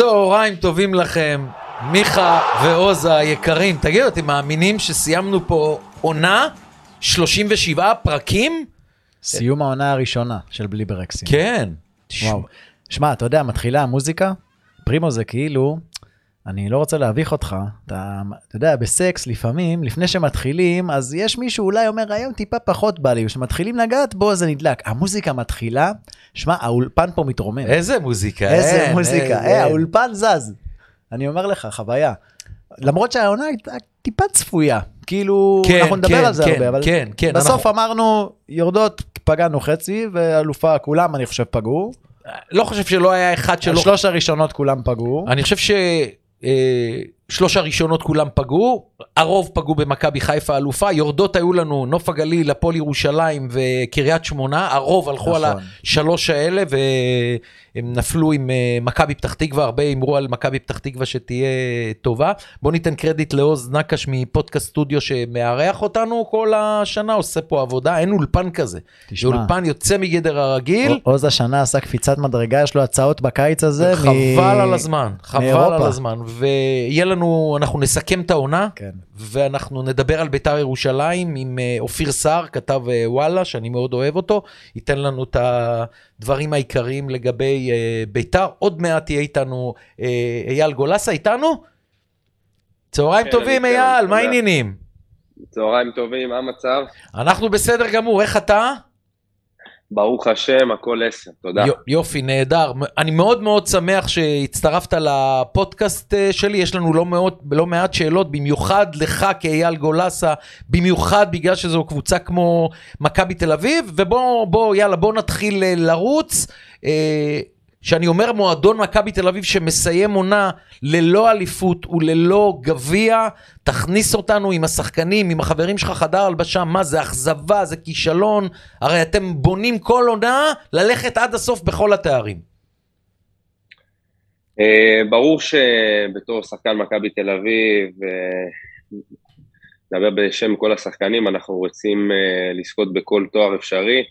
צהריים טובים לכם, מיכה ועוז היקרים. תגידו, אתם מאמינים שסיימנו פה עונה? 37 פרקים? סיום העונה הראשונה של בלי ברקסים. כן. וואו. שמע, אתה יודע, מתחילה המוזיקה, פרימו זה כאילו, אני לא רוצה להביך אותך, אתה, אתה יודע, בסקס לפעמים, לפני שמתחילים, אז יש מישהו אולי אומר, היום טיפה פחות בא לי, כשמתחילים לגעת בו זה נדלק. המוזיקה מתחילה, שמע, האולפן פה מתרומם. איזה מוזיקה, איזה אין, מוזיקה, אין, אה, אין. האולפן זז. אני אומר לך, חוויה. למרות שהעונה הייתה טיפה צפויה, כאילו, כן, אנחנו נדבר כן, על זה כן, הרבה, אבל כן, כן, בסוף אנחנו- אמרנו, יורדות, פגענו חצי, ואלופה, כולם, אני חושב, פגעו. לא חושב שלא היה אחד שלא... שלוש הראשונות כולם פגעו. אני חושב eh, ששלוש הראשונות כולם פגעו, הרוב פגעו במכבי חיפה אלופה, יורדות היו לנו נוף הגליל, הפועל ירושלים וקריית שמונה, הרוב הלכו על נכון. השלוש האלה והם נפלו עם אה, מכבי פתח תקווה, הרבה הימרו על מכבי פתח תקווה שתהיה טובה. בוא ניתן קרדיט לעוז נקש מפודקאסט סטודיו שמארח אותנו כל השנה, עושה פה עבודה, אין אולפן כזה. זה תשמע, אולפן יוצא מגדר הרגיל. עוז השנה עשה קפיצת מדרגה, יש לו הצעות בקיץ הזה. מ- חבל על הזמן, חבל מאירופה. על הזמן, ויהיה לנו, אנחנו נסכם את העונה, כן. ואנחנו נדבר על ביתר ירושלים עם אה, אופיר סער, כתב אה, וואלה, שאני מאוד אוהב אותו, ייתן לנו את הדברים העיקריים לגבי אה, ביתר. עוד מעט יהיה איתנו אייל גולסה, איתנו? צהריים כן, טובים כן, אייל, מה. העניינים? צהריים טובים, מה המצב? אנחנו בסדר גמור, איך אתה? ברוך השם, הכל עשר, תודה. יו- יופי, נהדר. אני מאוד מאוד שמח שהצטרפת לפודקאסט אה, שלי, יש לנו לא, מאוד, לא מעט שאלות, במיוחד לך כאייל גולסה, במיוחד בגלל שזו קבוצה כמו מכבי תל אביב, ובוא, בוא, יאללה, בוא נתחיל אה, לרוץ. שאני אומר מועדון מכבי תל אביב שמסיים עונה ללא אליפות וללא גביע, תכניס אותנו עם השחקנים, עם החברים שלך חדר הלבשה, מה זה אכזבה, זה כישלון, הרי אתם בונים כל עונה ללכת עד הסוף בכל התארים. אה, ברור שבתור שחקן מכבי תל אביב, אה, נדבר בשם כל השחקנים, אנחנו רוצים אה, לזכות בכל תואר אפשרי.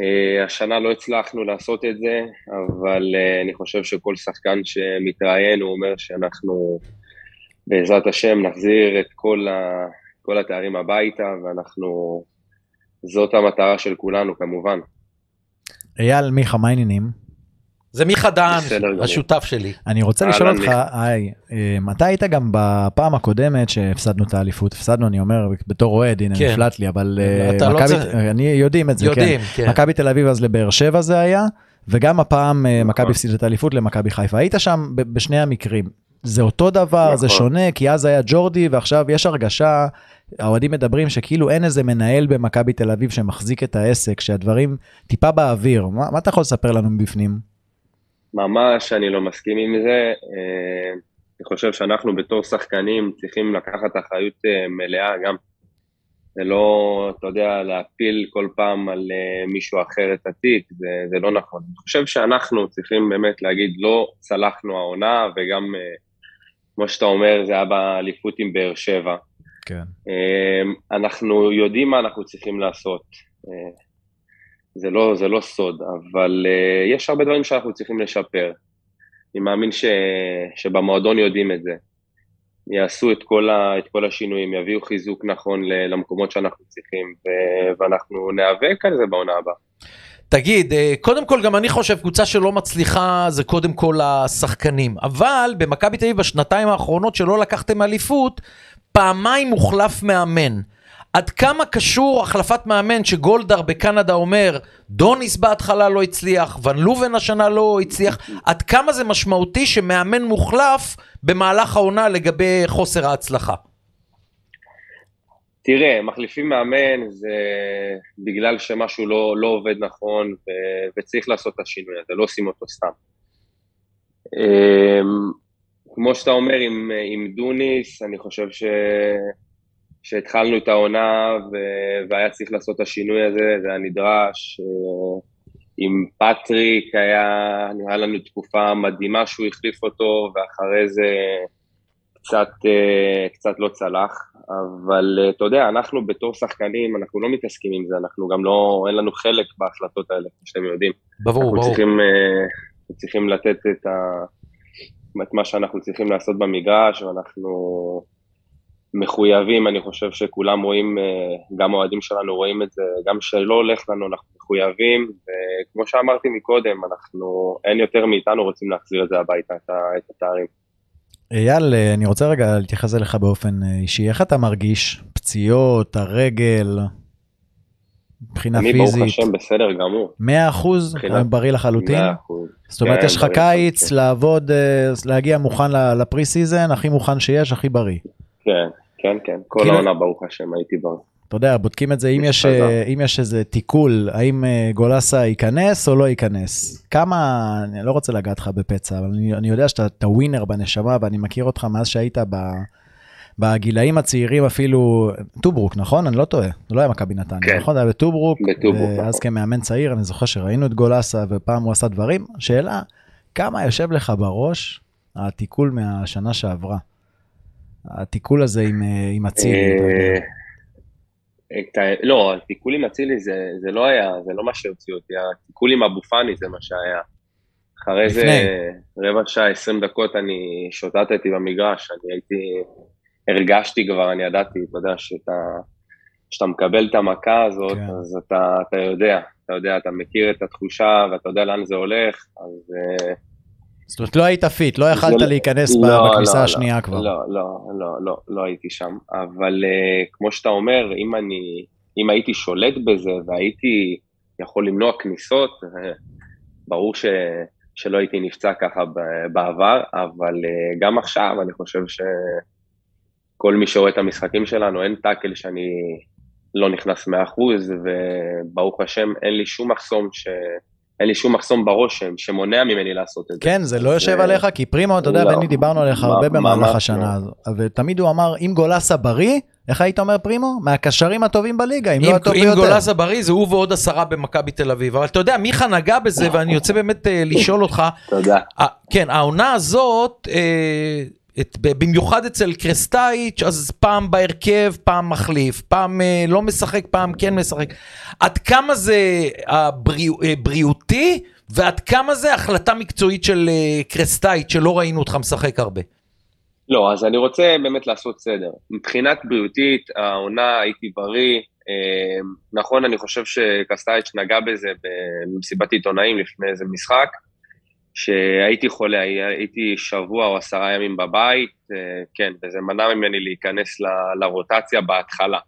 אה, השנה לא הצלחנו לעשות את זה, אבל אה, אני חושב שכל שחקן שמתראיין, הוא אומר שאנחנו בעזרת השם נחזיר את כל, ה, כל התארים הביתה, ואנחנו, זאת המטרה של כולנו כמובן. אייל, מיכה, מה העניינים? זה מיכה דהן, גמור. השותף שלי. אני רוצה לשאול אותך. היי, אה, מתי היית גם בפעם הקודמת שהפסדנו את האליפות? הפסדנו, אני אומר, בתור אוהד, הנה, כן. נפלט לי, אבל אה, לא אני יודעים את זה, כן. כן. מכבי תל אביב אז לבאר שבע זה היה, וגם הפעם אה, נכון. מכבי הפסידה את האליפות למכבי חיפה. היית שם בשני המקרים. זה אותו דבר, זה נכון. שונה, כי אז היה ג'ורדי, ועכשיו יש הרגשה, האוהדים מדברים שכאילו אין איזה מנהל במכבי תל אביב שמחזיק את העסק, שהדברים טיפה באוויר. מה, מה אתה יכול לספר לנו מבפנים? ממש אני לא מסכים עם זה. אה, אני חושב שאנחנו בתור שחקנים צריכים לקחת אחריות אה, מלאה גם. זה לא, אתה יודע, להפיל כל פעם על אה, מישהו אחר את התיק, זה, זה לא נכון. אני חושב שאנחנו צריכים באמת להגיד, לא צלחנו העונה, וגם, כמו שאתה אומר, זה היה באליפות עם באר שבע. כן. אנחנו יודעים מה אנחנו צריכים לעשות. זה לא, זה לא סוד, אבל uh, יש הרבה דברים שאנחנו צריכים לשפר. אני מאמין ש, שבמועדון יודעים את זה. יעשו את כל, ה, את כל השינויים, יביאו חיזוק נכון למקומות שאנחנו צריכים, ו, ואנחנו ניאבק על זה בעונה הבאה. תגיד, אה, קודם כל גם אני חושב קבוצה שלא מצליחה זה קודם כל השחקנים, אבל במכבי תל אביב בשנתיים האחרונות שלא לקחתם אליפות, פעמיים הוחלף מאמן. עד כמה קשור החלפת מאמן שגולדהר בקנדה אומר, דוניס בהתחלה לא הצליח, ון לובן השנה לא הצליח, עד כמה זה משמעותי שמאמן מוחלף במהלך העונה לגבי חוסר ההצלחה? תראה, מחליפים מאמן זה בגלל שמשהו לא, לא עובד נכון ו, וצריך לעשות את השינוי הזה, לא עושים אותו סתם. אמ, כמו שאתה אומר עם, עם דוניס, אני חושב ש, שהתחלנו את העונה ו, והיה צריך לעשות את השינוי הזה, זה היה נדרש. אה, עם פטריק היה, היה לנו תקופה מדהימה שהוא החליף אותו, ואחרי זה קצת, אה, קצת לא צלח. אבל אה, אתה יודע, אנחנו בתור שחקנים, אנחנו לא מתעסקים עם זה, אנחנו גם לא, אין לנו חלק בהחלטות האלה, כמו שאתם יודעים. ברור, אנחנו ברור. צריכים, אה, צריכים לתת את, ה, את מה שאנחנו צריכים לעשות במגרש, ואנחנו מחויבים, אני חושב שכולם רואים, אה, גם האוהדים שלנו רואים את זה, גם כשלא הולך לנו אנחנו מחויבים, וכמו שאמרתי מקודם, אנחנו, אין יותר מאיתנו רוצים להחזיר את זה הביתה, את התארים. אייל, אה, אני רוצה רגע להתייחס אליך באופן אה, אישי, איך אתה מרגיש? פציעות, הרגל, מבחינה אני, פיזית? אני ברוך השם בסדר גמור. 100 אחוז? בריא לחלוטין? 100 אחוז. זאת אומרת, כן, יש לך קיץ לעבוד, להגיע מוכן ל pre season, הכי מוכן שיש, הכי בריא. כן, כן, כן, כל כאילו... העונה ברוך השם הייתי בריא. אתה יודע, בודקים את זה, אם יש, אם יש איזה תיקול, האם אה, גולסה ייכנס או לא ייכנס. כמה, אני לא רוצה לגעת לך בפצע, אבל אני, אני יודע שאתה winner בנשמה, ואני מכיר אותך מאז שהיית ב, בגילאים הצעירים אפילו, טוברוק, נכון? אני לא טועה, זה לא היה מכבי נתניה, כן. נכון? זה היה בטוברוק, ואז נכון. כמאמן צעיר, אני זוכר שראינו את גולסה, ופעם הוא עשה דברים. שאלה, כמה יושב לך בראש התיקול מהשנה שעברה? התיקול הזה עם, אה, עם אצילי. אה, לא, התיקול עם אצילי זה, זה לא היה, זה לא מה שהוציאו אותי, התיקול עם אבו פאני זה מה שהיה. אחרי זה רבע שעה, עשרים דקות אני שוטטתי במגרש, אני הייתי, הרגשתי כבר, אני ידעתי, אתה יודע, שאתה, שאתה מקבל את המכה הזאת, כן. אז אתה, אתה יודע, אתה יודע, אתה מכיר את התחושה ואתה יודע לאן זה הולך, אז... Uh, זאת אומרת, לא היית פיט, לא יכלת להיכנס לא, בכניסה לא, השנייה לא, כבר. לא, לא, לא, לא, לא הייתי שם. אבל uh, כמו שאתה אומר, אם אני, אם הייתי שולט בזה והייתי יכול למנוע כניסות, uh, ברור ש, שלא הייתי נפצע ככה בעבר, אבל uh, גם עכשיו אני חושב שכל מי שרואה את המשחקים שלנו, אין טאקל שאני לא נכנס 100%, וברוך השם אין לי שום מחסום ש... אין לי שום מחסום בראש שמונע ממני לעשות את זה. כן, זה לא יושב עליך, כי פרימו, אתה יודע, בני, לא. דיברנו עליך הרבה במהלך השנה לא. הזו, ותמיד הוא אמר, אם גולסה בריא, איך היית אומר פרימו? מהקשרים הטובים בליגה, אם לא הטוב ביותר. אם גולסה בריא זה הוא ועוד עשרה במכבי תל אביב, אבל אתה יודע, מיכה נגע בזה, ואני רוצה באמת אה, לשאול אותך. תודה. כן, העונה הזאת, אה, את, במיוחד אצל קרסטייץ', אז פעם בהרכב, פעם מחליף, פעם אה, לא משחק, פעם כן משחק. עד כמה זה הבריאו, אה, בריאותי, ועד כמה זה החלטה מקצועית של אה, קרסטייץ', שלא ראינו אותך משחק הרבה? לא, אז אני רוצה באמת לעשות סדר. מבחינת בריאותית, העונה הייתי בריא. אה, נכון, אני חושב שקרסטייץ' נגע בזה במסיבת עיתונאים לפני איזה משחק. שהייתי חולה, הייתי שבוע או עשרה ימים בבית, אה, כן, וזה מנע ממני להיכנס ל, לרוטציה בהתחלה.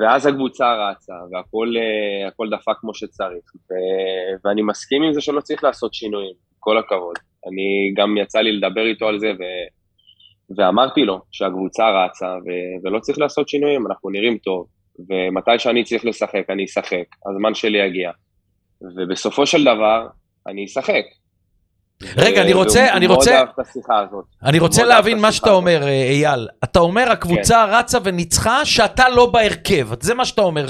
ואז הקבוצה רצה, והכל אה, דפק כמו שצריך, ו, ואני מסכים עם זה שלא צריך לעשות שינויים, כל הכבוד. אני גם יצא לי לדבר איתו על זה, ו, ואמרתי לו שהקבוצה רצה, ו, ולא צריך לעשות שינויים, אנחנו נראים טוב, ומתי שאני צריך לשחק, אני אשחק, הזמן שלי יגיע. ובסופו של דבר, אני אשחק, רגע, אני רוצה, אני רוצה, אני רוצה להבין מה שאתה אומר, אה, אייל. אתה אומר, הקבוצה כן. רצה וניצחה, שאתה לא בהרכב, זה מה שאתה אומר.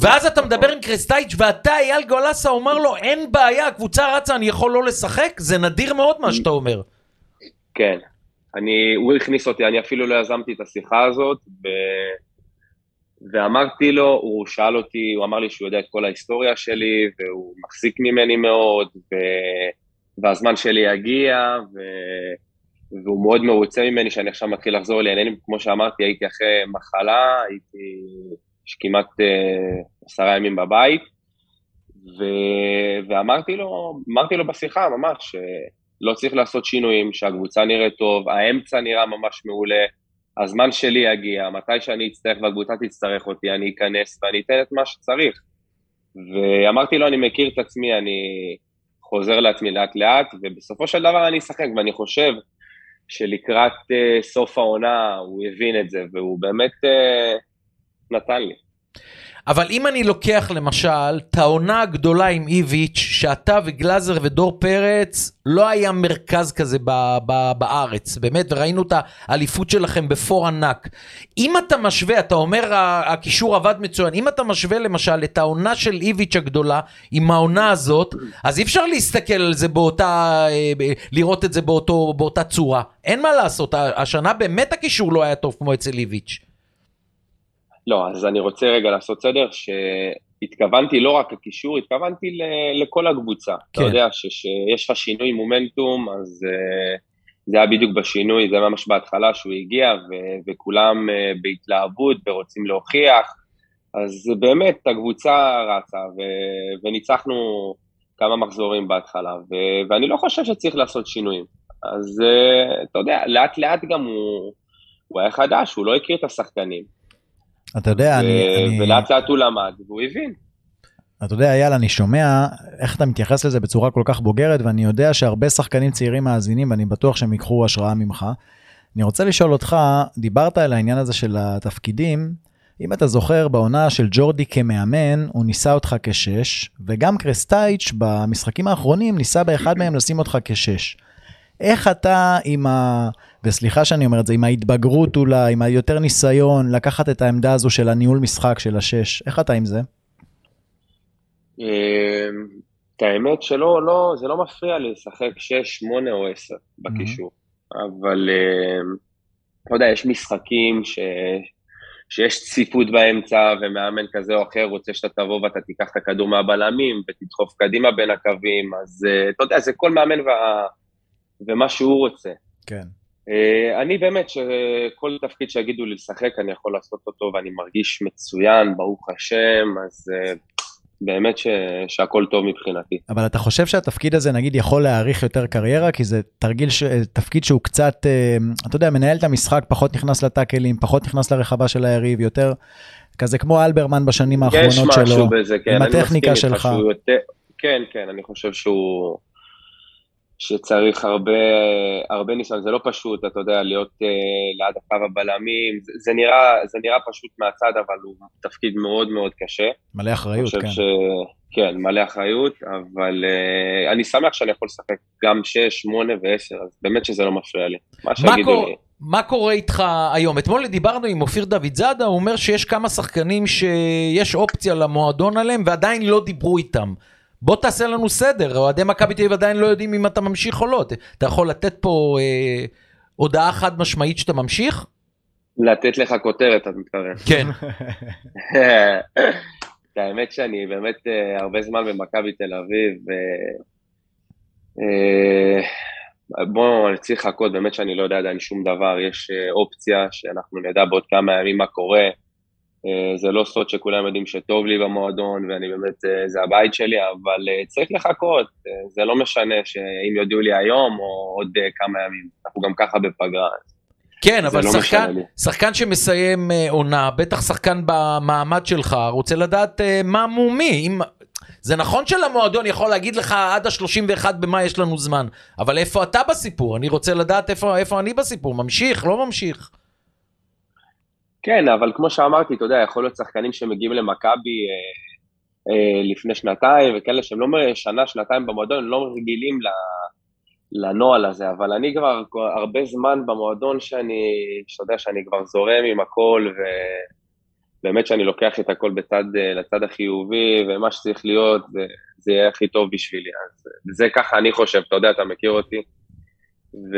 ואז אתה מדבר עם קרסטייץ' ואתה, אייל גולסה, אומר לו, אין בעיה, הקבוצה רצה, אני יכול לא לשחק? זה נדיר מאוד מה שאתה אומר. כן, אני, הוא הכניס אותי, אני אפילו לא יזמתי את השיחה הזאת, ו... ואמרתי לו, הוא שאל אותי, הוא אמר לי שהוא יודע את כל ההיסטוריה שלי, והוא מחזיק ממני מאוד, ו... והזמן שלי יגיע, ו... והוא מאוד מרוצה ממני שאני עכשיו מתחיל לחזור לעניינים, כמו שאמרתי, הייתי אחרי מחלה, הייתי כמעט uh, עשרה ימים בבית, ו... ואמרתי לו, אמרתי לו בשיחה ממש, שלא צריך לעשות שינויים, שהקבוצה נראית טוב, האמצע נראה ממש מעולה, הזמן שלי יגיע, מתי שאני אצטרך והקבוצה תצטרך אותי, אני אכנס ואני אתן את מה שצריך. ואמרתי לו, אני מכיר את עצמי, אני חוזר לעצמי לאט לאט, ובסופו של דבר אני אשחק, ואני חושב שלקראת uh, סוף העונה הוא הבין את זה, והוא באמת uh, נתן לי. אבל אם אני לוקח למשל את העונה הגדולה עם איביץ', שאתה וגלאזר ודור פרץ, לא היה מרכז כזה ב- ב- בארץ, באמת, וראינו את האליפות שלכם בפור ענק. אם אתה משווה, אתה אומר הקישור עבד מצוין, אם אתה משווה למשל את העונה של איביץ' הגדולה עם העונה הזאת, אז אי אפשר להסתכל על זה באותה, אה, לראות את זה באותו, באותה צורה. אין מה לעשות, השנה באמת הקישור לא היה טוב כמו אצל איביץ'. לא, אז אני רוצה רגע לעשות סדר, התכוונתי לא רק לקישור, התכוונתי ל- לכל הקבוצה. כן. אתה יודע שיש לך שינוי מומנטום, אז uh, זה היה בדיוק בשינוי, זה היה ממש בהתחלה שהוא הגיע, ו- וכולם uh, בהתלהבות ורוצים להוכיח. אז באמת, הקבוצה רצה, ו- וניצחנו כמה מחזורים בהתחלה, ו- ואני לא חושב שצריך לעשות שינויים. אז uh, אתה יודע, לאט לאט גם הוא, הוא היה חדש, הוא לא הכיר את השחקנים. אתה יודע, אני... ולאט לאט הוא למד, והוא הבין. אתה יודע, אייל, אני שומע איך אתה מתייחס לזה בצורה כל כך בוגרת, ואני יודע שהרבה שחקנים צעירים מאזינים, ואני בטוח שהם ייקחו השראה ממך. אני רוצה לשאול אותך, דיברת על העניין הזה של התפקידים, אם אתה זוכר, בעונה של ג'ורדי כמאמן, הוא ניסה אותך כשש, וגם קרסטייץ' במשחקים האחרונים ניסה באחד מהם לשים אותך כשש. איך אתה עם ה... וסליחה שאני אומר את זה, עם ההתבגרות אולי, עם היותר ניסיון, לקחת את העמדה הזו של הניהול משחק של השש, איך אתה עם זה? אמ, את האמת שלא, לא, זה לא מפריע לי לשחק 6, 8 או 10 בקישור, אבל אמ, אתה יודע, יש משחקים ש... שיש צפיפות באמצע ומאמן כזה או אחר רוצה שאתה תבוא ואתה תיקח את הכדור מהבלמים ותדחוף קדימה בין הקווים, אז אה, אתה יודע, זה כל מאמן וה... ומה שהוא רוצה. כן. אה, אני באמת, שכל תפקיד שיגידו לי לשחק, אני יכול לעשות אותו ואני מרגיש מצוין, ברוך השם, אז אה, באמת ש... שהכל טוב מבחינתי. אבל אתה חושב שהתפקיד הזה נגיד יכול להאריך יותר קריירה? כי זה תרגיל, ש... תפקיד שהוא קצת, אה, אתה יודע, מנהל את המשחק, פחות נכנס לטאקלים, פחות נכנס לרחבה של היריב, יותר כזה כמו אלברמן בשנים יש האחרונות משהו שלו. בזה, כן, עם הטכניקה שלך. יותר... כן, כן, אני חושב שהוא... שצריך הרבה, הרבה ניסיון, זה לא פשוט, אתה יודע, להיות uh, ליד הקו הבלמים, זה, זה, נראה, זה נראה פשוט מהצד, אבל הוא תפקיד מאוד מאוד קשה. מלא אחריות, כן. ש... כן, מלא אחריות, אבל uh, אני שמח שאני יכול לשחק גם 6, 8 ו-10, אז באמת שזה לא מפריע לי. מה שיגידו קור... לי. מה קורה איתך היום? אתמול דיברנו עם אופיר דוד זאדה, הוא אומר שיש כמה שחקנים שיש אופציה למועדון עליהם ועדיין לא דיברו איתם. בוא תעשה לנו סדר, אוהדי מכבי תל אביב עדיין לא יודעים אם אתה ממשיך או לא. אתה יכול לתת פה אה, הודעה חד משמעית שאתה ממשיך? לתת לך כותרת, את מתכוון. כן. האמת שאני באמת uh, הרבה זמן במכבי תל אביב, ו... uh, בואו, אני צריך לחכות, באמת שאני לא יודע עדיין שום דבר, יש uh, אופציה שאנחנו נדע בעוד כמה ימים מה קורה. Uh, זה לא סוד שכולם יודעים שטוב לי במועדון, ואני באמת, uh, זה הבית שלי, אבל uh, צריך לחכות, זה לא משנה שאם יודיעו לי היום או עוד כמה ימים, אנחנו גם ככה בפגרה. כן, אבל לא שחקן. שחקן שמסיים אה, עונה, בטח שחקן במעמד שלך, רוצה לדעת אה, מה מומי. אם... זה נכון שלמועדון יכול להגיד לך עד ה-31 במאי יש לנו זמן, אבל איפה אתה בסיפור? אני רוצה לדעת איפה, איפה אני בסיפור, ממשיך, לא ממשיך. כן, אבל כמו שאמרתי, אתה יודע, יכול להיות שחקנים שמגיעים למכבי אה, אה, לפני שנתיים, וכאלה שהם לא שנה, שנתיים במועדון, לא רגילים ל, לנוהל הזה, אבל אני כבר הרבה זמן במועדון שאני, שאתה יודע, שאני כבר זורם עם הכל, ובאמת שאני לוקח את הכל בצד, אה, לצד החיובי, ומה שצריך להיות, זה, זה יהיה הכי טוב בשבילי. אז זה ככה אני חושב, אתה יודע, אתה מכיר אותי. ו...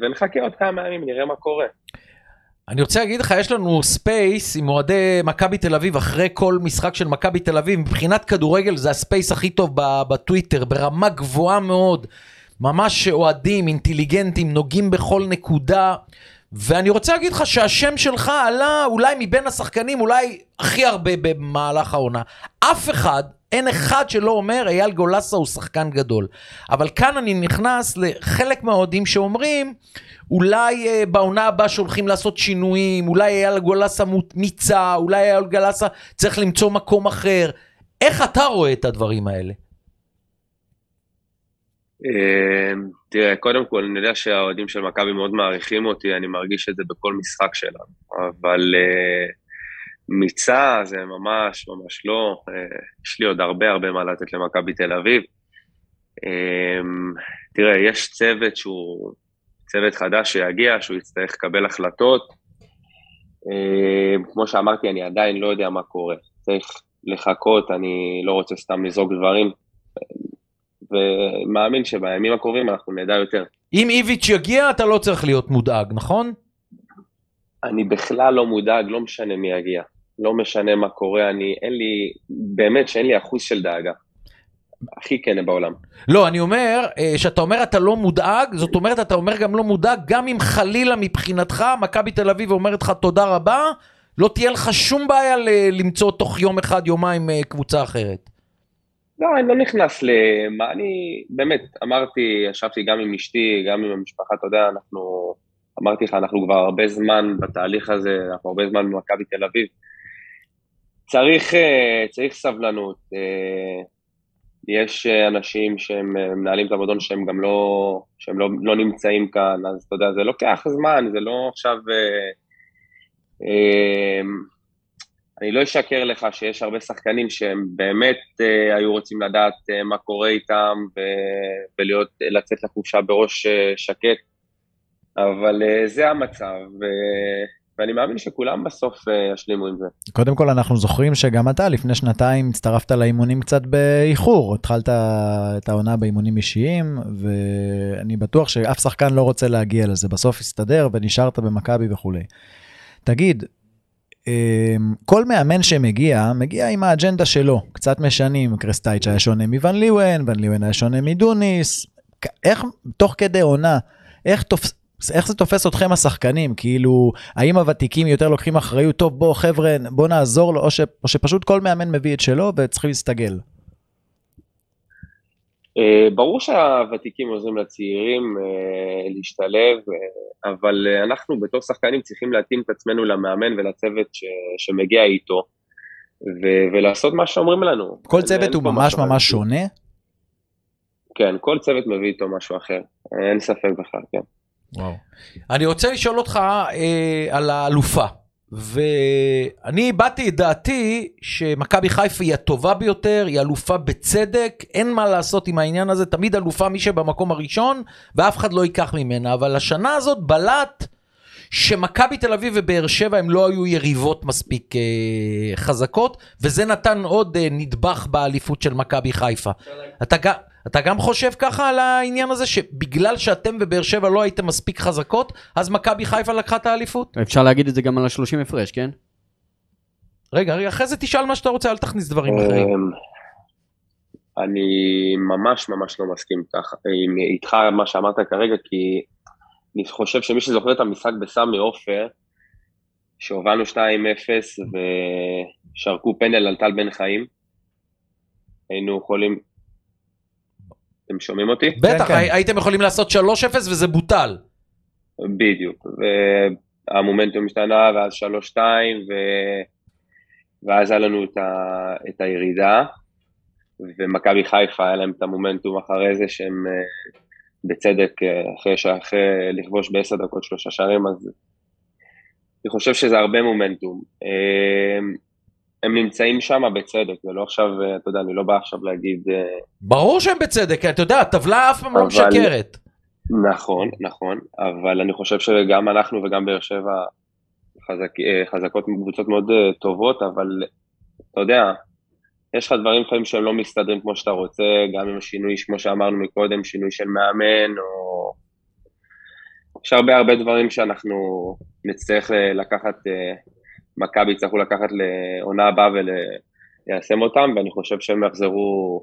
ונחכה עוד כמה ימים, נראה מה קורה. אני רוצה להגיד לך, יש לנו space עם אוהדי מכבי תל אביב אחרי כל משחק של מכבי תל אביב, מבחינת כדורגל זה ה space הכי טוב בטוויטר, ברמה גבוהה מאוד, ממש אוהדים, אינטליגנטים, נוגעים בכל נקודה. ואני רוצה להגיד לך שהשם שלך עלה אולי מבין השחקנים אולי הכי הרבה במהלך העונה. אף אחד, אין אחד שלא אומר אייל גולסה הוא שחקן גדול. אבל כאן אני נכנס לחלק מהאוהדים שאומרים אולי אה, בעונה הבאה שהולכים לעשות שינויים, אולי אייל גולסה מיצה, אולי אייל גולסה צריך למצוא מקום אחר. איך אתה רואה את הדברים האלה? אה, תראה, קודם כל, אני יודע שהאוהדים של מכבי מאוד מעריכים אותי, אני מרגיש את זה בכל משחק שלנו, אבל אה, מיצה זה ממש ממש לא, אה, יש לי עוד הרבה הרבה מה לתת למכבי תל אביב. אה, תראה, יש צוות שהוא צוות חדש שיגיע, שהוא יצטרך לקבל החלטות. אה, כמו שאמרתי, אני עדיין לא יודע מה קורה, צריך לחכות, אני לא רוצה סתם לזרוק דברים. ומאמין שבימים הקרובים אנחנו נדע יותר. אם איביץ' יגיע אתה לא צריך להיות מודאג, נכון? אני בכלל לא מודאג, לא משנה מי יגיע. לא משנה מה קורה, אני, אין לי, באמת שאין לי אחוז של דאגה. הכי כן בעולם. לא, אני אומר, אה, שאתה אומר אתה לא מודאג, זאת אומרת אתה אומר גם לא מודאג, גם אם חלילה מבחינתך מכבי תל אביב אומרת לך תודה רבה, לא תהיה לך שום בעיה ל- למצוא תוך יום אחד, יומיים אה, קבוצה אחרת. לא, אני לא נכנס למה, אני באמת, אמרתי, ישבתי גם עם אשתי, גם עם המשפחה, אתה יודע, אנחנו, אמרתי לך, אנחנו כבר הרבה זמן בתהליך הזה, אנחנו הרבה זמן במכבי תל אביב. צריך, אה, צריך סבלנות. אה, יש אנשים שהם אה, מנהלים את המועדון שהם גם לא, שהם לא, לא נמצאים כאן, אז אתה יודע, זה לוקח זמן, זה לא עכשיו... אני לא אשקר לך שיש הרבה שחקנים שהם באמת אה, היו רוצים לדעת אה, מה קורה איתם ו- ולהיות, לצאת לחופשה בראש אה, שקט, אבל אה, זה המצב, ו- ואני מאמין שכולם בסוף אה, ישלימו עם זה. קודם כל אנחנו זוכרים שגם אתה לפני שנתיים הצטרפת לאימונים קצת באיחור, התחלת את העונה באימונים אישיים, ואני בטוח שאף שחקן לא רוצה להגיע לזה, בסוף הסתדר ונשארת במכבי וכולי. תגיד, כל מאמן שמגיע, מגיע עם האג'נדה שלו, קצת משנים, קרסטייץ' היה שונה מוון ליוון, ון ליוון היה שונה מדוניס, איך תוך כדי עונה, איך, תופס, איך זה תופס אתכם השחקנים? כאילו, האם הוותיקים יותר לוקחים אחריות, טוב בוא חבר'ה, בוא נעזור לו, או, ש, או שפשוט כל מאמן מביא את שלו וצריכים להסתגל? אה, ברור שהוותיקים עוזרים לצעירים אה, להשתלב, אה, אבל אנחנו בתור שחקנים צריכים להתאים את עצמנו למאמן ולצוות ש, שמגיע איתו, ו, ולעשות מה שאומרים לנו. כל צוות הוא ממש ממש שונה? כן, כל צוות מביא איתו משהו אחר, אין ספק בכלל, כן. וואו. אני רוצה לשאול אותך אה, על האלופה. ואני באתי את דעתי שמכבי חיפה היא הטובה ביותר, היא אלופה בצדק, אין מה לעשות עם העניין הזה, תמיד אלופה מי שבמקום הראשון, ואף אחד לא ייקח ממנה, אבל השנה הזאת בלט שמכבי תל אביב ובאר שבע הם לא היו יריבות מספיק אה, חזקות, וזה נתן עוד אה, נדבך באליפות של מכבי חיפה. אתה גם... אתה גם חושב ככה על העניין הזה, שבגלל שאתם ובאר שבע לא הייתם מספיק חזקות, אז מכבי חיפה לקחה את האליפות? אפשר להגיד את זה גם על ה-30 הפרש, כן? רגע, רגע, אחרי זה תשאל מה שאתה רוצה, אל תכניס דברים אחרים. אמ, אני ממש ממש לא מסכים ככה, איתך מה שאמרת כרגע, כי אני חושב שמי שזוכר את המשחק בסמי עופר, שהובלנו 2-0 ושרקו פנדל על טל בן חיים, היינו יכולים, אתם שומעים אותי? בטח, כן, כן. הייתם יכולים לעשות 3-0 וזה בוטל. בדיוק, והמומנטום השתנה ואז 3-2 ו... ואז היה לנו את, ה... את הירידה ומכבי חיפה היה להם את המומנטום אחרי זה שהם אה, בצדק אה, אחרי, שאחרי לכבוש בעשר דקות שלושה שערים אז אני חושב שזה הרבה מומנטום. אה, הם נמצאים שם בצדק, זה לא עכשיו, אה, אתה יודע, אני לא בא עכשיו להגיד... אה, ברור שהם בצדק, אתה יודע, הטבלה אף פעם לא משקרת. נכון, נכון, אבל אני חושב שגם אנחנו וגם באר שבע חזק, אה, חזקות קבוצות מאוד טובות, אבל אתה יודע, יש לך דברים לפעמים שהם לא מסתדרים כמו שאתה רוצה, גם עם השינוי, כמו שאמרנו מקודם, שינוי של מאמן, או... יש הרבה הרבה דברים שאנחנו נצטרך לקחת מכבי יצטרכו לקחת לעונה הבאה וליישם אותם, ואני חושב שהם יחזרו,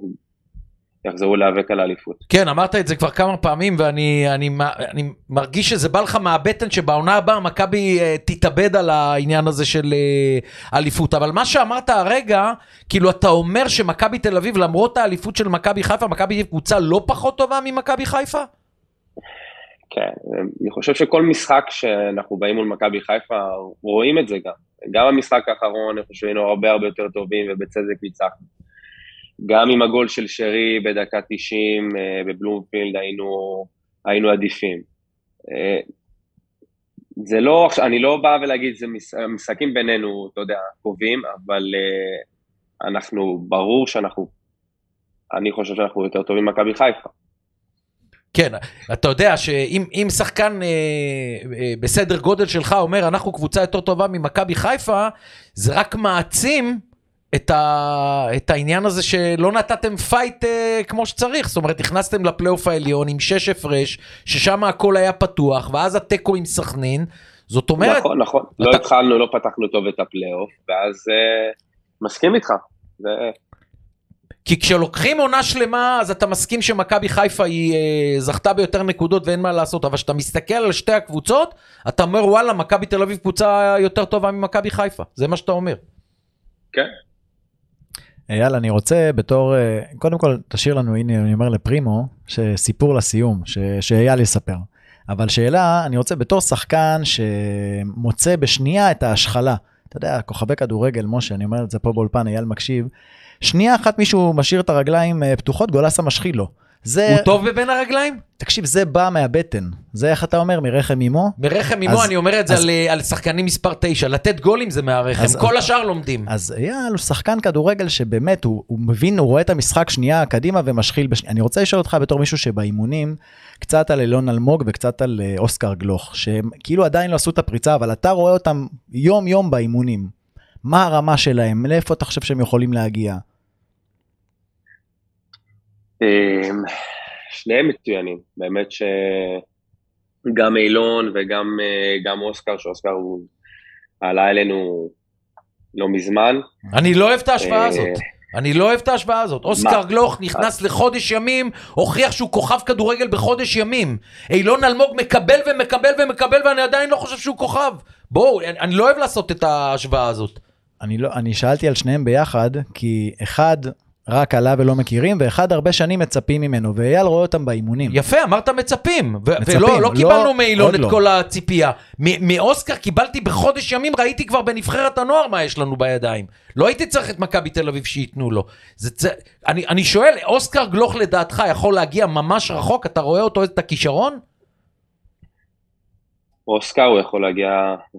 יחזרו להיאבק על האליפות. כן, אמרת את זה כבר כמה פעמים, ואני אני, אני מרגיש שזה בא לך מהבטן שבעונה הבאה מכבי uh, תתאבד על העניין הזה של uh, אליפות. אבל מה שאמרת הרגע, כאילו אתה אומר שמכבי תל אביב, למרות האליפות של מכבי חיפה, מכבי קבוצה לא פחות טובה ממכבי חיפה? כן, אני חושב שכל משחק שאנחנו באים מול מכבי חיפה, רואים את זה גם. גם המשחק האחרון, אני חושב שהיינו הרבה הרבה יותר טובים, ובצדק ניצחנו. גם עם הגול של שרי בדקה 90 אה, בבלומפילד היינו, היינו עדיפים. אה, זה לא, אני לא בא ולהגיד, זה משחקים בינינו, אתה יודע, קובעים, אבל אה, אנחנו, ברור שאנחנו, אני חושב שאנחנו יותר טובים ממכבי חיפה. כן, אתה יודע שאם שחקן אה, אה, בסדר גודל שלך אומר אנחנו קבוצה יותר טובה ממכבי חיפה, זה רק מעצים את, ה, את העניין הזה שלא נתתם fight אה, כמו שצריך, זאת אומרת נכנסתם לפלייאוף העליון עם שש הפרש, ששם הכל היה פתוח, ואז התיקו עם סכנין, זאת אומרת, נכון, נכון. לא אתה- התחלנו, לא פתחנו טוב את הפלייאוף, ואז אה, מסכים איתך. זה- כי כשלוקחים עונה שלמה, אז אתה מסכים שמכבי חיפה היא אה, זכתה ביותר נקודות ואין מה לעשות, אבל כשאתה מסתכל על שתי הקבוצות, אתה אומר וואלה, מכבי תל אביב קבוצה יותר טובה ממכבי חיפה, זה מה שאתה אומר. כן. אייל, אני רוצה בתור, אה, קודם כל תשאיר לנו, הנה אני אומר לפרימו, שסיפור לסיום, ש- שאייל יספר. אבל שאלה, אני רוצה בתור שחקן שמוצא בשנייה את ההשחלה, אתה יודע, כוכבי כדורגל, משה, אני אומר את זה פה באולפן, אייל מקשיב, שנייה אחת מישהו משאיר את הרגליים אה, פתוחות, גולסה משחיל לו. זה, הוא טוב בבין הרגליים? תקשיב, זה בא מהבטן. זה איך אתה אומר, מרחם אמו? מרחם אמו, אז- אני אומר את זה אז- על, אה, על שחקנים מספר 9, לתת גולים זה מהרחם, אז- כל השאר לומדים. אז אייל הוא שחקן כדורגל שבאמת, הוא, הוא מבין, הוא רואה את המשחק שנייה קדימה ומשחיל בשנייה. אני רוצה לשאול אותך בתור מישהו שבאימונים, קצת על אילון אלמוג וקצת על אה, אוסקר גלוך, שהם כאילו עדיין לא עשו את הפריצה, אבל אתה רואה אותם יום יום באימונים. מה הרמה שלהם? לאיפה אתה חושב שהם יכולים להגיע? אמ, שניהם מצוינים, באמת שגם אילון וגם אה, גם אוסקר, שאוסקר הוא עלה אלינו לא מזמן. אני לא אוהב את ההשוואה אה, הזאת. אני לא אוהב את ההשוואה הזאת. אוסקר? גלוך נכנס לחודש ימים, הוכיח שהוא כוכב כדורגל בחודש ימים. אילון אלמוג מקבל ומקבל ומקבל ואני עדיין לא חושב שהוא כוכב. בואו, אני, אני לא אוהב לעשות את ההשוואה הזאת. אני, לא, אני שאלתי על שניהם ביחד, כי אחד רק עלה ולא מכירים, ואחד הרבה שנים מצפים ממנו, ואייל רואה אותם באימונים. יפה, אמרת מצפים. ו- מצפים, ולא לא לא- קיבלנו מאילון עוד את לא. כל הציפייה. מ- מאוסקר קיבלתי בחודש ימים, ראיתי כבר בנבחרת הנוער מה יש לנו בידיים. לא הייתי צריך את מכבי תל אביב שייתנו לו. זה, זה, אני, אני שואל, אוסקר גלוך לדעתך יכול להגיע ממש רחוק? אתה רואה אותו את הכישרון? אוסקר הוא יכול להגיע,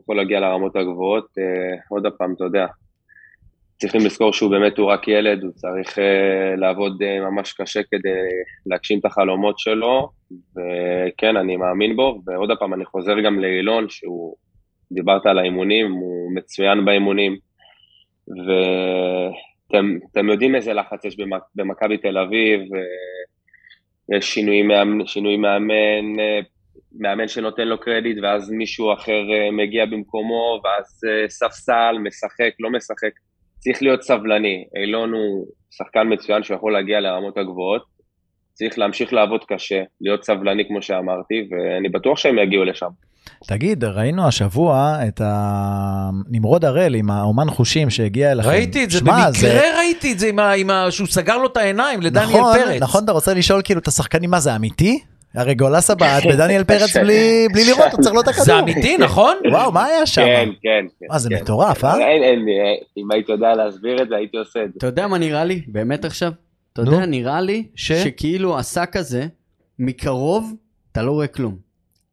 יכול להגיע לרמות הגבוהות. אה, עוד פעם, אתה יודע, צריכים לזכור שהוא באמת הוא רק ילד, הוא צריך אה, לעבוד אה, ממש קשה כדי להגשים את החלומות שלו, וכן, אני מאמין בו, ועוד פעם, אני חוזר גם לאילון, שהוא, דיברת על האימונים, הוא מצוין באימונים, ואתם אתם יודעים איזה לחץ יש במכבי תל אביב, אה, יש שינוי מאמן, שינוי מאמן, מאמן שנותן לו קרדיט, ואז מישהו אחר מגיע במקומו, ואז ספסל, משחק, לא משחק. צריך להיות סבלני. אילון הוא שחקן מצוין שיכול להגיע לרמות הגבוהות. צריך להמשיך לעבוד קשה, להיות סבלני כמו שאמרתי, ואני בטוח שהם יגיעו לשם. תגיד, ראינו השבוע את נמרוד הראל עם האומן חושים שהגיע אליכם. ראיתי את זה, במקרה ראיתי את זה, עם ה, עם ה, שהוא סגר לו את העיניים לדניאל נכון, פרץ. נכון, אתה רוצה לשאול כאילו את השחקנים מה זה אמיתי? הרי גולסה בעט בדניאל פרץ בלי בלי לראות, הוא צריך לו את הכדור. זה אמיתי, נכון? וואו, מה היה שם? כן, כן. כן, מה, זה כן. מטורף, אה? אין, אין, אה, אם הייתי יודע להסביר את זה, הייתי עושה את זה. אתה יודע מה נראה לי? באמת עכשיו? אתה. יודע, נראה לי ש? שכאילו השק הזה, מקרוב, אתה לא רואה כלום.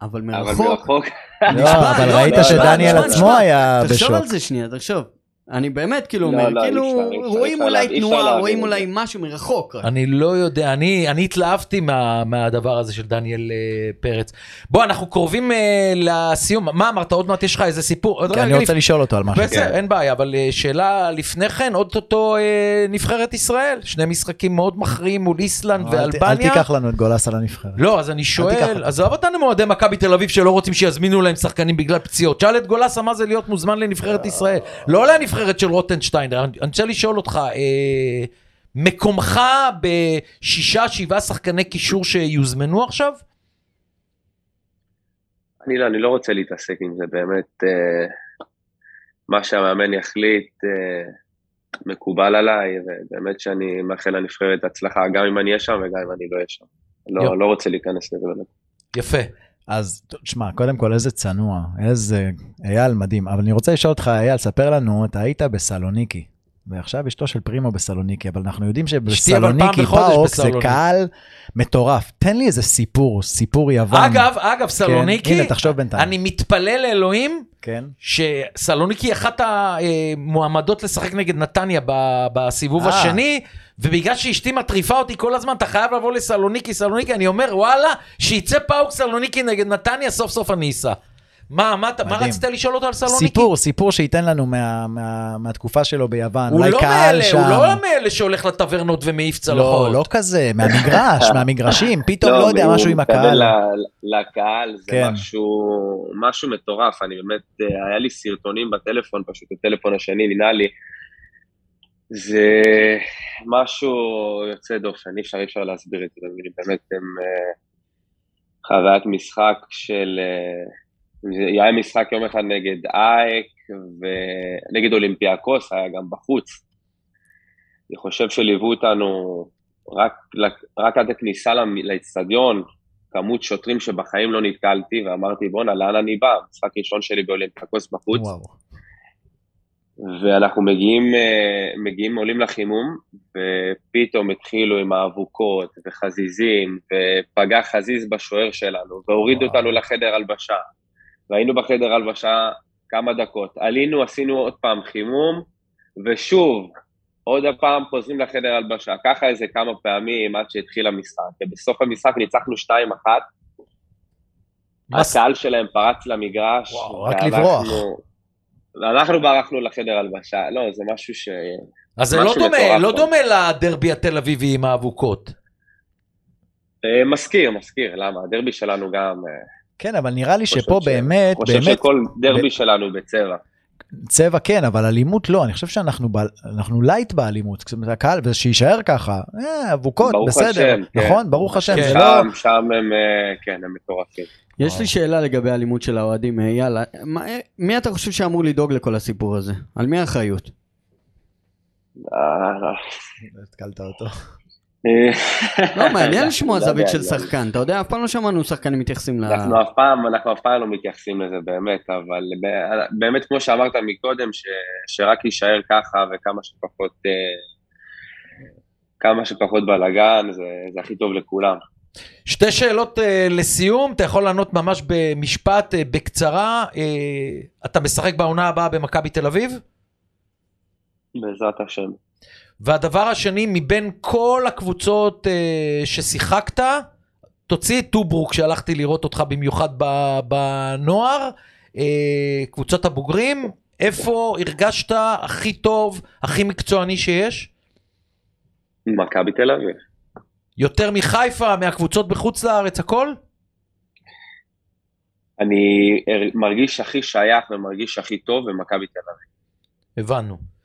אבל אבל מרחוק, מרחוק, לא, אבל לא, ראית לא, שדניאל עצמו. היה תחשוב בשוק. על זה שנייה, תחשוב. אני באמת כאילו לא, אומר, לא, כאילו רואים אולי תנועה, רואים אולי. משהו מרחוק. אני לא יודע, אני, אני התלהבתי מה, מהדבר הזה של דניאל אה, פרץ. בוא, אנחנו קרובים אה, לסיום. מה אמרת? עוד מעט יש לך איזה סיפור? עוד אני רוצה לשאול אותו על משהו. בסדר, כן. אין בעיה, אבל אה, שאלה לפני כן, אוטוטו אה, נבחרת ישראל. שני משחקים מאוד מכריעים מול איסלנד אל ת- אל ואלבניה. תיקח לנו את גולסה לנבחרת. לא, אז אני שואל, אותו. עזוב אותנו מאוהדי מכבי תל אביב שלא רוצים שיזמינו להם שחקנים בגלל פציעות. שאל את גולסה מה זה להיות מוזמן לנבחרת ישראל. לא לנבחרת של רוטנשטיין. אני רוצה לשאול אותך, אה, מקומך בשישה, שבעה שחקני קישור שיוזמנו עכשיו? אני לא, אני לא רוצה להתעסק עם זה, באמת, אה, מה שהמאמן יחליט אה, מקובל עליי, ובאמת שאני מאחל לנבחרת הצלחה, גם אם אני אהיה שם וגם אם אני לא אהיה שם. לא, לא רוצה להיכנס לזה באמת. יפה. אז תשמע, קודם כל איזה צנוע, איזה אייל מדהים, אבל אני רוצה לשאול אותך, אייל, ספר לנו, אתה היית בסלוניקי, ועכשיו אשתו של פרימו בסלוניקי, אבל אנחנו יודעים שבסלוניקי פאוק זה. קהל מטורף. תן לי איזה סיפור, סיפור יוון. אגב, אגב, סלוניקי, הנה, תחשוב בינתיים. אני מתפלל לאלוהים כן. שסלוניקי אחת המועמדות לשחק נגד נתניה בסיבוב אה. השני, ובגלל שאשתי מטריפה אותי כל הזמן, אתה חייב לבוא לסלוניקי, סלוניקי, אני אומר, וואלה, שיצא פאוק סלוניקי נגד נתניה, סוף סוף אני אסע. מה, מה, אתה- מה. רצית לשאול אותו על סלוניקי? סיפור, סיפור שייתן לנו מה- מה- מהתקופה שלו ביוון. הוא אולי לא קהל מאלה, שם. הוא לא מאלה שהולך לטברנות ומעיף צלחות. לא, לא כזה, מהמגרש, מהמגרשים, פתאום לא יודע, הוא משהו עם הקהל. ל- לקהל, זה כן. משהו, משהו מטורף, אני באמת, אה, היה לי סרטונים בטלפון, פשוט הטלפון השני נינה לי. זה משהו יוצא דופן, אי אפשר, אי אפשר להסביר את זה במילים, באמת הם אה, חוויית משחק של, אה, היה משחק יום אחד נגד אייק ונגד אולימפיאקוס, היה גם בחוץ. אני חושב שליוו אותנו רק, רק עד הכניסה לאצטדיון, כמות שוטרים שבחיים לא נתקלתי, ואמרתי, בואנה, לאן אני בא? משחק ראשון שלי באולימפיאקוס בחוץ. וואו. ואנחנו מגיעים, אה, מגיעים, עולים לחימום, ופתאום התחילו עם האבוקות וחזיזים, ופגע חזיז בשוער שלנו, והורידו וואו. אותנו לחדר הלבשה. והיינו בחדר הלבשה כמה דקות. עלינו, עשינו עוד פעם חימום, ושוב, עוד פעם חוזרים לחדר הלבשה. ככה איזה כמה פעמים עד שהתחיל המשחק. ובסוף המשחק ניצחנו 2-1, מה ס- הקהל שלהם פרץ למגרש. וואו, רק לברוח. אנחנו ברחנו לחדר הלבשה, לא, זה משהו ש... אז זה לא דומה, לא. דומה לדרבי התל אביבי עם האבוקות. אה, מזכיר, מזכיר, למה? הדרבי שלנו גם... אה, כן, אבל נראה לי שפה ש- באמת, חושב באמת, שכל דרבי שלנו בצבע. צבע כן, אבל אלימות לא, אני חושב שאנחנו ב- אנחנו light באלימות, זאת אומרת, הקהל, ושיישאר ככה, אה, אבוקות, ברוך בסדר, השם, כן. נכון? ברוך השם, כן. זה לא... שם, שם הם, כן, הם מטורפים. יש לי שאלה לגבי האלימות של האוהדים, אייל, מה- מי אתה חושב שאמור לדאוג לכל הסיפור הזה? על מי האחריות? אה, התקלת אותו. אה, לא, מעניין לשמוע לא זווית של לא. שחקן, אתה יודע, אף פעם לא שמענו שחקנים מתייחסים ל... אנחנו אף פעם, אנחנו אף פעם לא מתייחסים לזה באמת, אבל באמת כמו שאמרת מקודם, ש, שרק יישאר ככה וכמה שפחות, אה, כמה שפחות בלאגן, זה, זה הכי טוב לכולם. שתי שאלות uh, לסיום, אתה יכול לענות ממש במשפט, uh, בקצרה. Uh, אתה משחק בעונה הבאה במכבי תל אביב? בעזרת השם. והדבר השני, מבין כל הקבוצות uh, ששיחקת, תוציא את טוברוק שהלכתי לראות אותך במיוחד בנוער, uh, קבוצות הבוגרים, איפה הרגשת הכי טוב, הכי מקצועני שיש? מכבי תל אביב. יותר מחיפה, מהקבוצות בחוץ לארץ, הכל? אני מרגיש הכי שייך ומרגיש הכי טוב במכבי תל אביב. הבנו.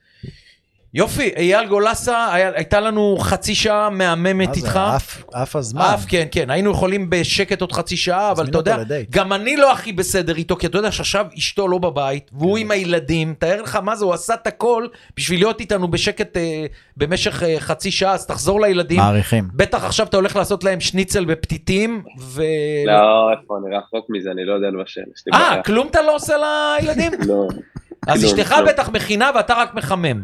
יופי, אייל גולסה, היה, הייתה לנו חצי שעה מהממת מה זה, איתך. עף- עף הזמן. אף, כן, כן, היינו יכולים בשקט עוד חצי שעה, אבל אתה יודע, אותו לדייט. גם אני לא הכי בסדר איתו, כי אתה יודע שעכשיו אשתו לא בבית, והוא כן. עם הילדים, תאר לך מה זה, הוא עשה את הכל בשביל להיות איתנו בשקט אה, במשך אה, חצי שעה, אז תחזור לילדים. מעריכים. בטח עכשיו אתה הולך לעשות להם שניצל בפתיתים, ו... לא, איפה, אני רחוק מזה, אני לא יודע לבשל. יש לי אה, בעיה. כלום אתה לא עושה לילדים? לא, אז כלום, אשתך כלום. בטח מכינה ואתה רק מחמם.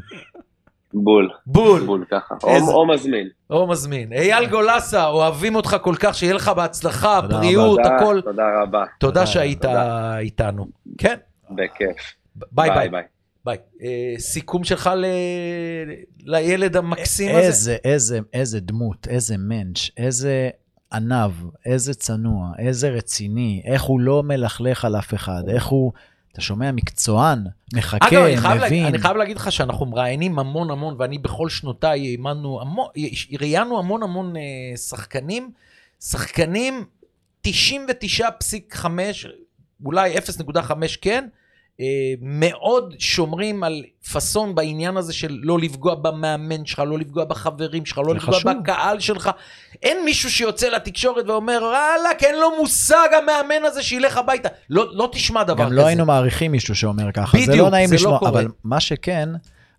בול, בול. בול ככה. איזה- או או מזמין. או מזמין. אייל גולסה, אוהבים אותך כל כך, שיהיה לך בהצלחה, תודה בריאות, תודה, הכל. תודה רבה, תודה שהיית תודה. איתנו. כן, בכיף. ביי ביי. ביי. ביי. אה, סיכום שלך ל... לילד המקסים הזה? איזה, איזה, איזה דמות, איזה מענטש, איזה עניו, איזה צנוע, איזה רציני, איך הוא לא מלכלך על אף אחד, איך הוא, אתה שומע, מקצוען, מחכה, אגב, אני חייב, מבין. להגיד, אני חייב להגיד לך שאנחנו מראיינים המון המון, ואני בכל שנותיי אימנו המון, ראיינו המון המון אה, שחקנים, שחקנים 99.5, אולי 0.5 כן, מאוד שומרים על פאסון בעניין הזה של לא לפגוע במאמן שלך, לא לפגוע בחברים שלך, לא זה לפגוע חשוב. בקהל שלך. אין מישהו שיוצא לתקשורת ואומר, וואלק, אין לו מושג המאמן הזה שילך הביתה. לא, לא תשמע דבר גם כזה. לא היינו מעריכים מישהו שאומר ככה, זה בדיוק, לא נעים זה לא לשמוע, קורה. אבל מה שכן,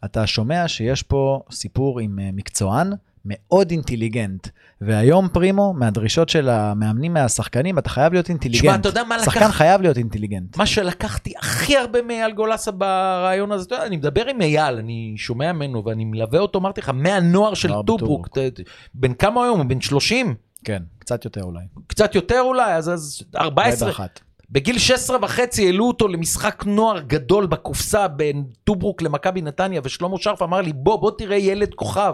אתה שומע שיש פה סיפור עם אה, מקצוען מאוד אינטליגנט, והיום פרימו, מהדרישות של המאמנים מהשחקנים, אתה חייב להיות אינטליגנט. שמע, אתה יודע מה שחקן לקח- חייב להיות אינטליגנט. מה שלקחתי הכי הרבה מאייל גולסה בריאיון הזה, אתה יודע, אני מדבר עם אייל, אני שומע ממנו ואני מלווה אותו, אמרתי לך, מהנוער של טוברוק, ת- ת- בן כמה היום? בן 30? כן, קצת יותר אולי. קצת יותר אולי, אז, אז 14. אולי באחת. בגיל 16 וחצי העלו אותו למשחק נוער גדול בקופסה בין טוברוק למכבי נתניה, ושלמה שרף אמר לי, בוא, בוא תראה ילד כוכב,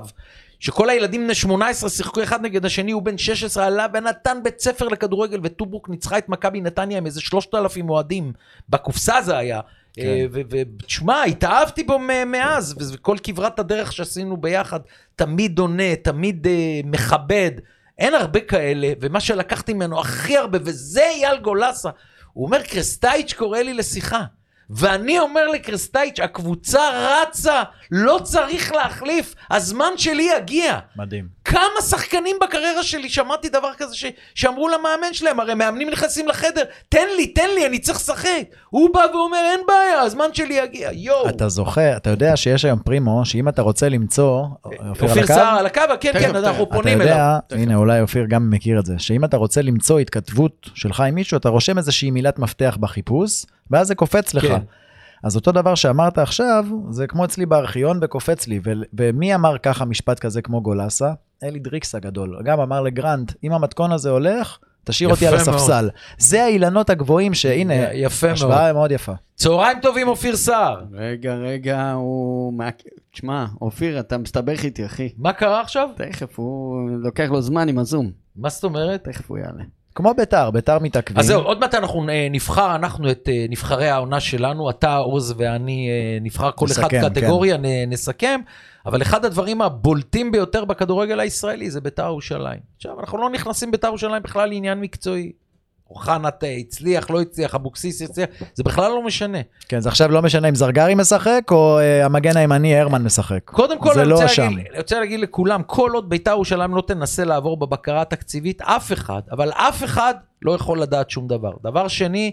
שכל הילדים בני 18 שיחקו אחד נגד השני, הוא בן 16, עלה ונתן בית ספר לכדורגל, וטוברוק ניצחה את מכבי נתניה עם איזה 3,000 אוהדים. בקופסה זה היה. כן. אה, ותשמע, התאהבתי בו מאז, וכל כברת הדרך שעשינו ביחד, תמיד עונה, תמיד אה, מכבד. אין הרבה כאלה, ומה שלקחתי ממנו הכי הרבה, וזה אייל גולסה, הוא אומר, קרסטייץ' קורא לי לשיחה. ואני אומר לקרסטייץ', הקבוצה רצה, לא צריך להחליף, הזמן שלי יגיע. מדהים. כמה שחקנים בקריירה שלי שמעתי דבר כזה ש... שאמרו למאמן שלהם, הרי מאמנים נכנסים לחדר, תן לי, תן לי, אני צריך לשחק. הוא בא ואומר, אין בעיה, הזמן שלי יגיע, יואו. אתה זוכר, אתה יודע שיש היום פרימו, שאם אתה רוצה למצוא, אופיר על אופיר הקו? סער על הקו, כן, תכף, כן, תכף. אנחנו אתה פונים אליו. יודע, הנה אולי אופיר גם מכיר את זה, שאם אתה רוצה למצוא התכתבות שלך עם מישהו, אתה רושם איזושהי מילת מפתח בחיפוש, ואז זה קופץ לך. כן. אז אותו דבר שאמרת עכשיו, זה כמו אצלי בארכיון וקופץ לי. ו- ומי אמר ככה משפט כזה כמו גולסה? אלי דריקס הגדול. גם אמר לגרנט, אם המתכון הזה הולך, תשאיר אותי על יפה מאוד. הספסל. זה האילנות הגבוהים שהנה, יפה מאוד. השוואה מאוד יפה. צהריים טובים, אופיר סער. רגע, רגע, הוא... מה- תשמע, אופיר, אתה מסתבך איתי, אחי. מה קרה עכשיו? תכף, הוא לוקח לו זמן עם הזום. מה זאת אומרת? תכף הוא יעלה. כמו ביתר, ביתר מתעכבים. אז זהו, עוד מעט אנחנו אה, נבחר, אנחנו את אה, נבחרי העונה שלנו, אתה, עוז ואני אה, נבחר כל אחד נסכם, קטגוריה, נ- נסכם, אבל אחד הדברים הבולטים ביותר בכדורגל הישראלי זה בית"ר ירושלים. עכשיו, אנחנו לא נכנסים בית"ר ירושלים בכלל לעניין מקצועי. אוחנה ת- הצליח, לא הצליח, אבוקסיס הצליח, זה בכלל לא משנה. כן, זה עכשיו לא משנה אם זרגרי משחק, או אה, המגן הימני הרמן משחק. קודם כל, אני לא רוצה. להגיד, אני רוצה להגיד לכולם, כל עוד בית"ר ירושלים לא תנסה לעבור בבקרה התקציבית, אף אחד, אבל אף אחד לא יכול לדעת שום דבר. דבר שני,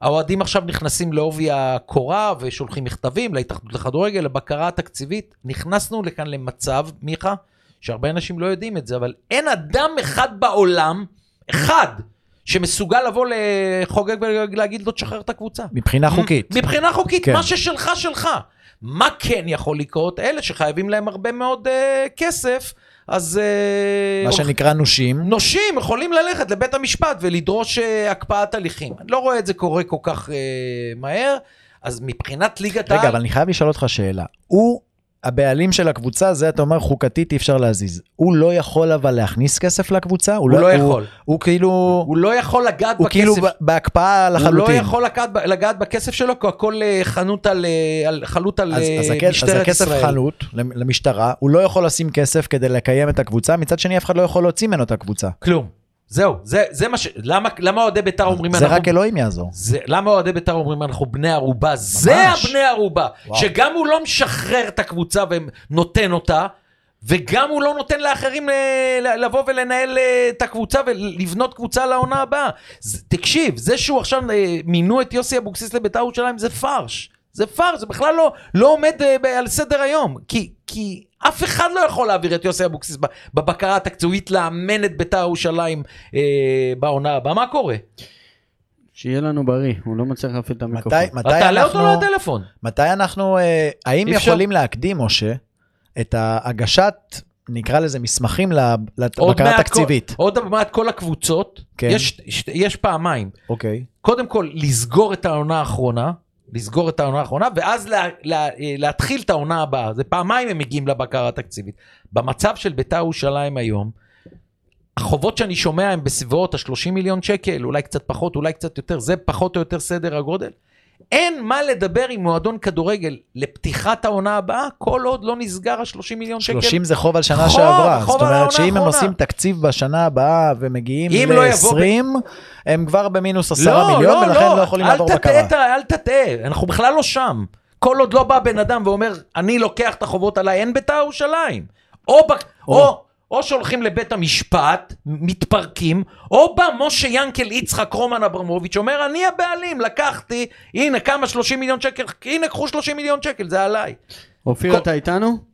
האוהדים עכשיו נכנסים לעובי הקורה ושולחים מכתבים להתאחדות לכדורגל, לבקרה התקציבית. נכנסנו לכאן למצב, מיכה, שהרבה אנשים לא יודעים את זה, אבל אין אדם אחד בעולם, אחד, שמסוגל לבוא לחוגג ולהגיד לו, תשחרר את הקבוצה. מבחינה חוקית. מבחינה חוקית, כן. מה ששלך, שלך. מה כן יכול לקרות? אלה שחייבים להם הרבה מאוד אה, כסף, אז... אה, מה שנקרא נושים. נושים יכולים ללכת לבית המשפט ולדרוש אה, הקפאת הליכים. אני לא רואה את זה קורה כל כך אה, מהר, אז מבחינת ליגת רגע, העל... אבל אני חייב לשאול אותך שאלה. הוא הבעלים של הקבוצה, זה אתה אומר חוקתית אי אפשר להזיז. הוא לא יכול אבל להכניס כסף לקבוצה? הוא לא יכול. הוא כאילו, הוא לא יכול לגעת הוא בכסף. כאילו ב- בהקפאה הוא לא לחלוטין. יכול לגעת, לגעת בכסף שלו, כי הכל אה, חנות על, אה, על, חלוט על אז, אה, אז, אז משטרת הכסף ישראל. חלוט למשטרה, הוא לא יכול לשים כסף כדי לקיים את הקבוצה, מצד שני אף אחד לא יכול להוציא ממנו את הקבוצה. כלום. זהו, זה, זה מה ש... למה, למה אוהדי בית"ר אומרים זה אנחנו... רק אלוהים יעזור. זה, למה אוהדי בית"ר אומרים אנחנו בני ערובה? זה הבני ערובה. וואו. שגם הוא לא משחרר את הקבוצה ונותן אותה, וגם הוא לא נותן לאחרים ל- ל- לבוא ולנהל אה, את הקבוצה ולבנות קבוצה לעונה הבאה. תקשיב, זה שהוא עכשיו אה, מינו את יוסי אבוקסיס לבית"ר ירושלים זה פרש. זה פרש, זה בכלל לא, לא עומד אה, על סדר היום. כי, כי אף אחד לא יכול להעביר את יוסי אבוקסיס ב- בבקרה התקציבית לאמן את בית"ר ירושלים אה, בעונה הבאה. מה קורה? שיהיה לנו בריא, הוא לא מצליח להפעיל את המיקרופון. מתי, מתי תעלה אותו אנחנו, לטלפון. מתי אנחנו, אה, האם אפשר- יכולים להקדים, משה, את ההגשת, נקרא לזה מסמכים לבקרה התקציבית? עוד מעט כל הקבוצות, כן. יש, יש, יש פעמיים. אוקיי. קודם כל, לסגור את העונה האחרונה, לסגור את העונה האחרונה, ואז לה, לה, להתחיל את העונה הבאה. זה פעמיים הם מגיעים לבקרה התקציבית. במצב של בית"ר ירושלים היום, החובות שאני שומע הם בסביבות ה-30 מיליון שקל, אולי קצת פחות, אולי קצת יותר, זה פחות או יותר סדר הגודל. אין מה לדבר עם מועדון כדורגל לפתיחת העונה הבאה, כל עוד לא נסגר ה-30 מיליון שקל. 30 זה חוב על שנה חוב, שעברה. חוב זאת אומרת שאם הם. עושים תקציב בשנה הבאה ומגיעים אם לא יבוא ל-20, הם כבר במינוס 10 מיליון, ולכן לא יכולים אל לעבור בקרה. ה- אל תטעה, אנחנו בכלל לא שם. כל עוד לא בא בן אדם ואומר, אני לוקח את החובות עליי, אין בית"ר ירושלים. או. או. או, או שהולכים לבית המשפט, מתפרקים, או בא משה ינקל יצחק רומן אברמוביץ', אומר, אני הבעלים, לקחתי, הנה כמה 30 מיליון שקל, הנה קחו 30 מיליון שקל, זה עליי. אופיר, כל- אתה איתנו?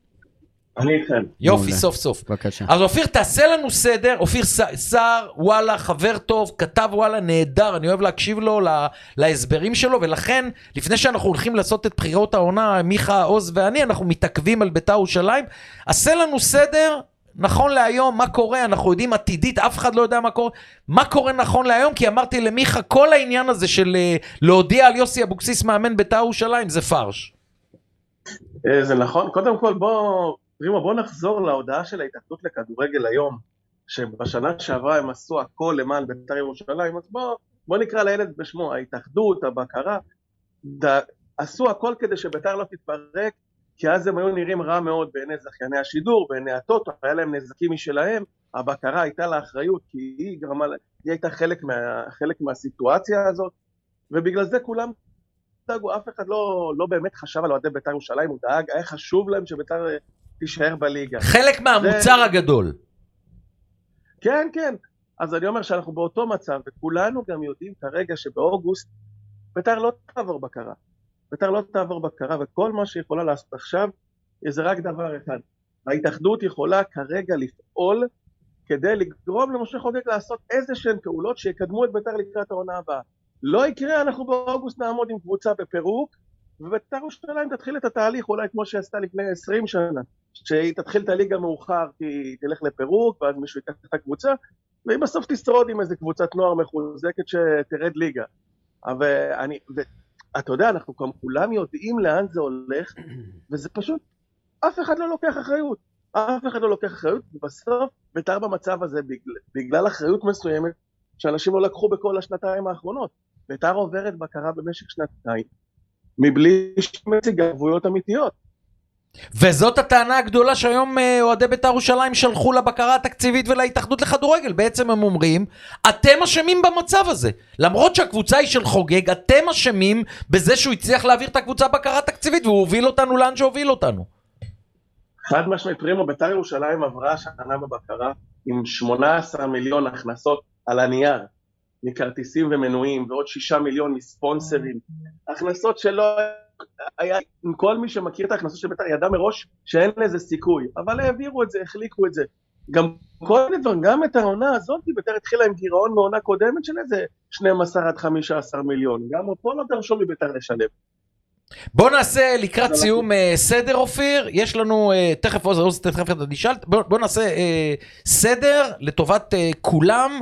אני איתכם. יופי, מעולה. סוף סוף. בבקשה. אז אופיר, תעשה לנו סדר. אופיר סער, וואלה, חבר טוב, כתב וואלה נהדר, אני אוהב להקשיב לו, לה, להסברים שלו, ולכן, לפני שאנחנו הולכים לעשות את בחירות העונה, מיכה, עוז ואני, אנחנו מתעכבים על בית"ר ירושלים. עשה לנו סדר. נכון להיום, מה קורה, אנחנו יודעים עתידית, אף אחד לא יודע מה קורה, מה קורה נכון להיום, כי אמרתי למיכה, כל העניין הזה של אה, להודיע על יוסי אבוקסיס מאמן בית"ר ירושלים זה פרש. אה, זה נכון, קודם כל בוא, פרימו, בוא נחזור להודעה של ההתאחדות לכדורגל היום, שבשנה שעברה הם עשו הכל למען בית"ר ירושלים, אז בוא, בוא נקרא לילד בשמו, ההתאחדות, הבקרה, ד... עשו הכל כדי שבית"ר לא תתפרק, כי אז הם היו נראים רע מאוד בעיני זכייני השידור, בעיני הטוטו, היה להם נזקים משלהם, הבקרה הייתה לה אחריות, כי היא גרמה, היא הייתה חלק, מה, חלק מהסיטואציה הזאת, ובגלל זה כולם דאגו, אף אחד לא, לא באמת חשב על אוהדי בית"ר ירושלים, הוא דאג, היה חשוב להם שבית"ר תישאר בליגה. חלק מהמוצר זה... הגדול. כן, כן. אז אני אומר שאנחנו באותו מצב, וכולנו גם יודעים כרגע שבאוגוסט בית"ר לא תעבור בקרה. בית"ר לא תעבור בקרה, וכל מה שהיא יכולה לעשות עכשיו זה רק דבר אחד. ההתאחדות יכולה כרגע לפעול כדי לגרום למשה חוגג לעשות איזה שהן פעולות שיקדמו את בית"ר לקראת העונה הבאה. לא יקרה, אנחנו באוגוסט נעמוד עם קבוצה בפירוק, ובית"ר ירושלים תתחיל את התהליך אולי כמו שעשתה לפני 20 שנה, שהיא תתחיל את הליגה מאוחר כי היא תלך לפירוק, ואז מישהו ייקח את הקבוצה, והיא בסוף תשרוד עם איזה קבוצת נוער מחוזקת שתרד ליגה. אבל אני, ואתה יודע, אנחנו גם כולם יודעים לאן זה הולך, וזה פשוט, אף אחד לא לוקח אחריות. אף אחד לא לוקח אחריות, ובסוף בית"ר במצב הזה, בגלל, בגלל אחריות מסוימת, שאנשים לא לקחו בכל השנתיים האחרונות. בית"ר עוברת בקרה במשך שנתיים, מבלי שמציג ערבויות אמיתיות. וזאת הטענה הגדולה שהיום אה, אוהדי בית"ר ירושלים שלחו לבקרה התקציבית ולהתאחדות לכדורגל. בעצם הם אומרים, אתם אשמים במצב הזה. למרות שהקבוצה היא של חוגג, אתם אשמים בזה שהוא הצליח להעביר את הקבוצה בקרה תקציבית והוא הוביל אותנו לאן שהוביל אותנו. חד משמעית, פרימו, בית"ר ירושלים עברה שנה בבקרה עם 18 מיליון הכנסות על הנייר. מכרטיסים ומנויים, ועוד שישה מיליון מספונסרים. הכנסות שלא היה, כל מי שמכיר את ההכנסות של בית"ר ידע מראש שאין לזה סיכוי, אבל העבירו את זה, החליקו את זה. גם כל מיני דברים, גם את העונה הזאת, בית"ר התחילה עם גירעון מעונה קודמת של איזה 12 עד 15 מיליון, גם אותו לא דרשו מבית"ר לשלם. בוא נעשה לקראת סיום uh, סדר אופיר, יש לנו uh, תכף עוז, עוז תכף אתה נשאל, בוא, נעשה uh, סדר לטובת כולם.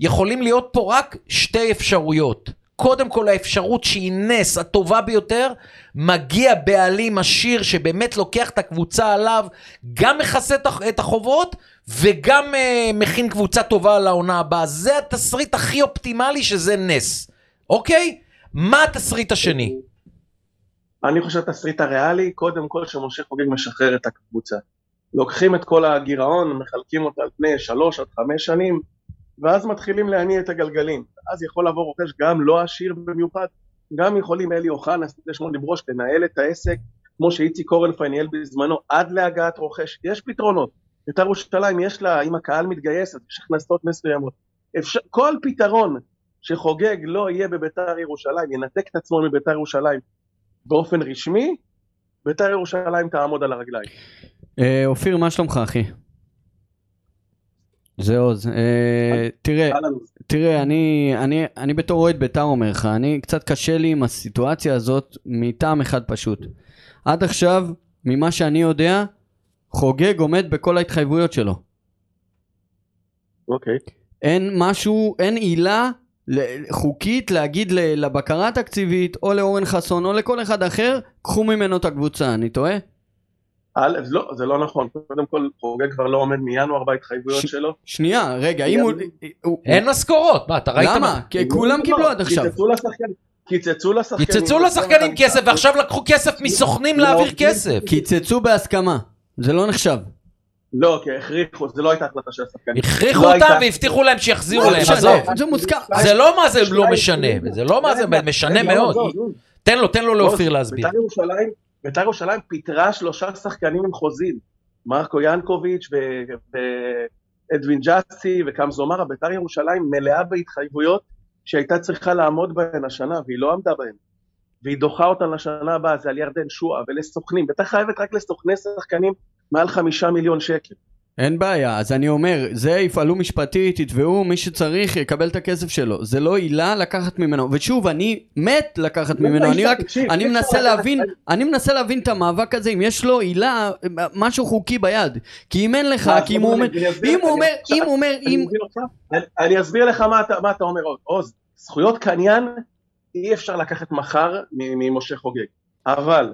יכולים להיות פה רק שתי אפשרויות. קודם כל האפשרות שהיא נס הטובה ביותר, מגיע בעלים עשיר שבאמת לוקח את הקבוצה עליו, גם מכסה את החובות וגם uh, מכין קבוצה טובה לעונה הבאה. זה התסריט הכי אופטימלי שזה נס, אוקיי? מה התסריט השני? אני חושב התסריט הריאלי, קודם כל שמשה חוגג משחרר את הקבוצה. לוקחים את כל הגירעון, מחלקים אותה על פני שלוש עד חמש שנים, ואז מתחילים להניע את הגלגלים. אז יכול לבוא רוכש גם לא עשיר במיוחד, גם יכולים אלי אוחנה, שמונה בראש, לנהל את העסק, כמו שאיציק קורנפיין ניהל בזמנו, עד להגעת רוכש. יש פתרונות. בית"ר ירושלים יש לה, אם הקהל מתגייס, אז יש הכנסות מסוימות. אפשר, כל פתרון שחוגג לא יהיה בבית"ר ירושלים, ינתק את עצמו מבית"ר ירושלים באופן רשמי, בית"ר ירושלים תעמוד על הרגליים. אה, אופיר, מה שלומך, אחי? זה עוז. אה, תראה, תראה, אני, אני, אני בתור אוהד בית"ר אומר לך, אני קצת קשה לי עם הסיטואציה הזאת מטעם אחד פשוט. עד עכשיו, ממה שאני יודע, חוגג עומד בכל ההתחייבויות שלו. אוקיי. אין משהו, אין עילה חוקית להגיד לבקרה התקציבית, או לאורן חסון, או לכל אחד אחר, קחו ממנו את הקבוצה, אני טועה? א', לא, זה לא נכון, קודם כל חוגג כבר לא עומד מינואר בהתחייבויות שלו. שנייה, רגע, אם הוא... אין משכורות, מה, אתה ראית? למה? כי כולם קיבלו עד עכשיו. קיצצו לשחקנים. קיצצו לשחקנים כסף, ועכשיו לקחו כסף מסוכנים לא, להעביר כסף. קיצצו בהסכמה, זה לא נחשב. לא, כי הכריחו, זה לא הייתה החלטה של השחקנים. הכריחו לא אותם והבטיחו להם שיחזירו להם, עזוב. זה מוסכם. זה לא מה זה לא משנה, זה לא מה זה משנה מאוד. תן לו, תן לו לאופיר להסביר. בית"ר ירושלים פיטרה שלושה שחקנים עם חוזים, מרקו ינקוביץ' ואדווין ג'אסי וקמזו מרה, בית"ר ירושלים מלאה בהתחייבויות שהייתה צריכה לעמוד בהן השנה והיא לא עמדה בהן. והיא דוחה אותן לשנה הבאה, זה על ירדן שועה ולסוכנים, בית"ר חייבת רק לסוכני שחקנים מעל חמישה מיליון שקל. אין בעיה, אז אני אומר, זה יפעלו משפטית, יתבעו, מי שצריך יקבל את הכסף שלו. זה לא עילה לקחת ממנו. ושוב, אני מת לקחת ממנו, אני רק, אני מנסה להבין, אני מנסה להבין את המאבק הזה, אם יש לו עילה, משהו חוקי ביד. כי אם אין לך, כי אם הוא אומר, אם הוא אומר, אם הוא אומר, אם... אני אסביר לך מה אתה אומר, עוז. זכויות קניין אי אפשר לקחת מחר ממשה חוגג. אבל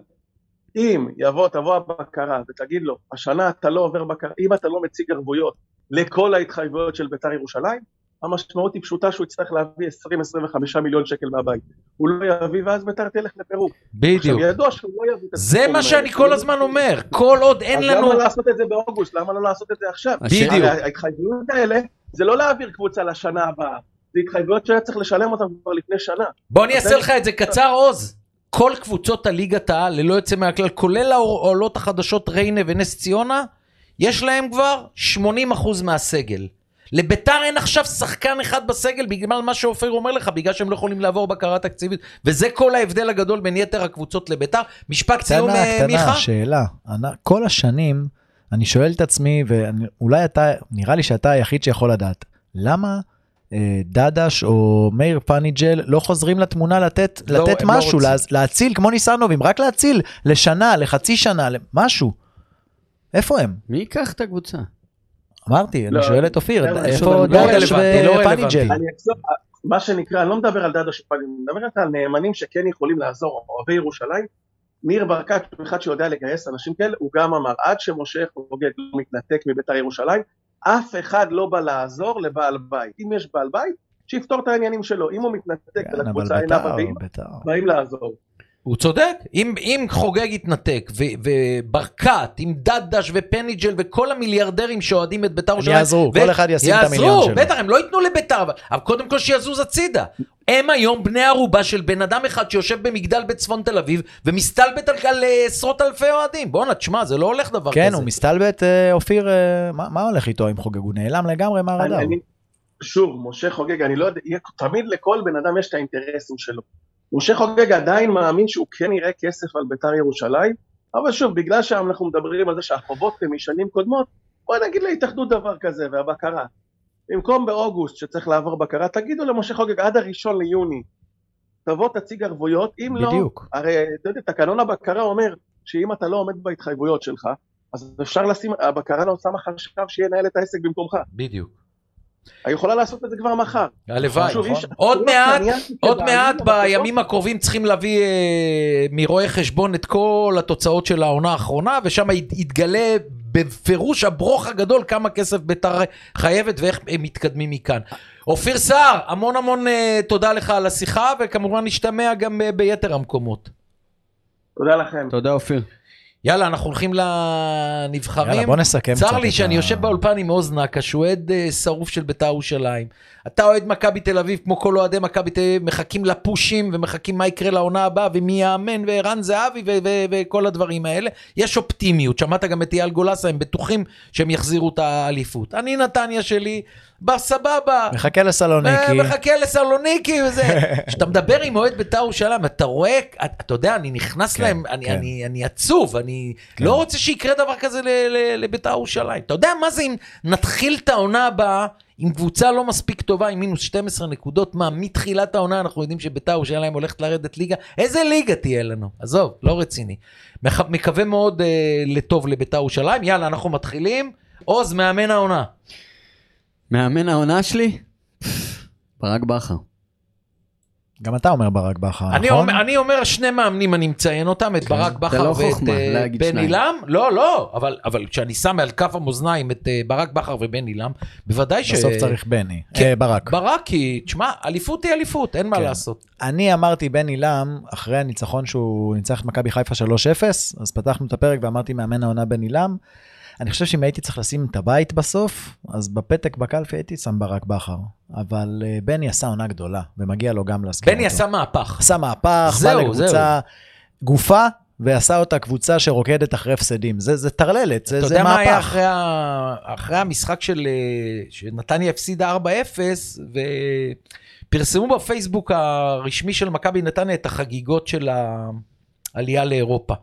אם יבוא, תבוא הבקרה ותגיד לו, השנה אתה לא עובר בקרה, אם אתה לא מציג ערבויות לכל ההתחייבויות של בית"ר ירושלים, המשמעות היא פשוטה שהוא יצטרך להביא 20-25 מיליון שקל מהבית. הוא לא יביא ואז בית"ר תלך לפירוק. בדיוק. עכשיו ידוע שהוא לא יביא את זה הסכומים מה. שאני כל הזמן אומר, כל עוד אין אז לנו... למה לא לעשות את זה באוגוסט? למה לא לעשות את זה עכשיו? בדיוק. ההתחייבויות האלה זה לא להעביר קבוצה לשנה הבאה, זה התחייבויות שהיה צריך לשלם אותן כבר לפני שנה. בוא אני אעשה לך את זה קצר עוז. כל קבוצות הליגת העל, ללא יוצא מהכלל, כולל העולות החדשות ריינה ונס ציונה, יש להם כבר 80% מהסגל. לביתר אין עכשיו שחקן אחד בסגל בגלל מה שאופיר אומר לך, בגלל שהם לא יכולים לעבור בקרה תקציבית, וזה כל ההבדל הגדול בין יתר הקבוצות לביתר. משפט סיום, קטנה, אה, קטנה, מיכה? שאלה. אני- כל השנים, אני שואל את עצמי, ואולי אתה, נראה לי שאתה היחיד שיכול לדעת, למה דדש או מאיר פניג'ל לא חוזרים לתמונה לתת, לא, לתת לא משהו, רוצים. לה, להציל כמו ניסנובים, רק להציל לשנה, לחצי שנה, משהו. איפה הם? מי ייקח את הקבוצה? אמרתי, אני לא, שואל את אופיר, לא, איפה לא דדש לא. ופניג'ל? אני אחזור, מה שנקרא, אני לא מדבר על דדה שפג, אני מדבר על נאמנים שכן יכולים לעזור, אוהבי ירושלים. ניר ברקת, הוא אחד שיודע לגייס אנשים כאלה, הוא גם אמר, עד שמשה חוגג לא מתנתק מביתר ירושלים, אף אחד לא בא לעזור לבעל בית. אם יש בעל בית, שיפתור את העניינים שלו. אם הוא מתנתק כן, ולקבוצה אינה בית"ר, באים, בית"ר. באים לעזור. הוא צודק, אם, אם חוגג יתנתק ו- וברקת עם דדש ופניג'ל וכל המיליארדרים שאוהדים את בית"ר הם ירושלים, יעזרו, ו- כל אחד ישים את המיליון יעזרו, שלו. בטח, הם לא ייתנו לבית"ר, אבל, אבל קודם כל שיזוז הצידה. הם היום בני ערובה של בן אדם אחד שיושב במגדל בצפון תל אביב ומסתלבט על, על אה, עשרות אלפי אוהדים. בואנה, תשמע, זה לא הולך דבר כן, כזה. הוא מסתלבט, אה, אופיר, אה, מה מה הולך איתו עם חוגג? הוא נעלם לגמרי מהרדאר. שוב, משה חוגג, אני לא יודע, תמיד לכל בן אדם יש את האינטרסים שלו. משה חוגג עדיין מאמין שהוא כן יראה כסף על בית"ר ירושלים, אבל שוב, בגלל שאנחנו מדברים על זה שהחובות הם משנים קודמות, בוא נגיד להתאחדות דבר כזה, והבקרה. במקום באוגוסט שצריך לעבור בקרה, תגידו למשה חוגג עד הראשון ליוני, תבוא תציג ערבויות, אם לא, בדיוק. הרי אתה יודע, תקנון הבקרה אומר שאם אתה לא עומד בהתחייבויות שלך, אז אפשר לשים, הבקרה לא שמה חשב שינהל את העסק במקומך. בדיוק. היא יכולה לעשות את זה כבר מחר. הלוואי. איש- עוד מעט, עוד מעט בימים הקרובים צריכים להביא אה, מרואה חשבון את כל התוצאות של העונה האחרונה, ושם ית- יתגלה בפירוש הברוך הגדול כמה כסף בית"ר חייבת ואיך הם מתקדמים מכאן. אופיר סער, המון המון אה, תודה לך על השיחה, וכמובן נשתמע גם אה, ביתר המקומות. תודה לכם. תודה אופיר. יאללה, אנחנו הולכים לנבחרים. יאללה, בוא נסכם קצת. צר לי שאני יושב באולפן עם שהוא אוהד אה, שרוף של בית"ר ירושלים. אתה אוהד מכבי תל אביב, כמו כל אוהדי מכבי תל אביב, מחכים לפושים ומחכים מה יקרה לעונה הבאה ומי יאמן וערן זהבי וכל הדברים האלה. יש אופטימיות, שמעת גם את אייל גולסה, הם בטוחים שהם יחזירו את האליפות. אני נתניה שלי, בסבבה. מחכה לסלוניקי. מחכה לסלוניקי וזה. כשאתה מדבר עם אוהד בית"ר ירושלים, אתה רואה, אתה יודע, אני נכנס כן, להם, אני- כן. אני אני עצוב, אני כן. לא רוצה שיקרה דבר כזה לבית"ר ירושלים. אתה יודע מה זה אם נתחיל את העונה הבאה עם קבוצה לא מספיק טובה, עם מינוס 12 נקודות, מה, מתחילת העונה אנחנו יודעים שבית"ר ירושלים הולכת לרדת ליגה, איזה ליגה תהיה לנו? עזוב, לא רציני. מקווה מאוד אה, לטוב לבית"ר ירושלים, יאללה, אנחנו מתחילים. עוז, מאמן העונה. מאמן העונה שלי? ברק בכר. גם אתה אומר ברק בכר, אני נכון? אומר, אני אומר שני מאמנים, אני מציין אותם, את ברק זה בכר לא ואת חוכמה, אה, בן. עילם. לא, לא, אבל, אבל כשאני שם על כף המאזניים את אה, ברק בכר ובן עילם, בוודאי ש... בסוף צריך בני. כן. אה, ברק. ברק, כי, תשמע, אליפות היא אליפות, אין מה כן. לעשות. אני אמרתי בן עילם, אחרי הניצחון שהוא ניצח את מכבי חיפה 3-0, אז פתחנו את הפרק ואמרתי מאמן העונה בן עילם. אני חושב שאם הייתי צריך לשים את הבית בסוף, אז בפתק בקלפי הייתי שם ברק בכר. אבל אה, בני עשה עונה גדולה, ומגיע לו גם להזכיר בני אותו. עשה מהפך. עשה מהפך, זהו, בא לקבוצה גופה, ועשה אותה קבוצה שרוקדת אחרי הפסדים. זה, זה טרללת, זה, אתה זה יודע מה היה מהפך. אחרי, ה... אחרי המשחק של... אה, שנתניה הפסידה 4-0, ופרסמו בפייסבוק הרשמי של מכבי נתניה את החגיגות של העלייה לאירופה.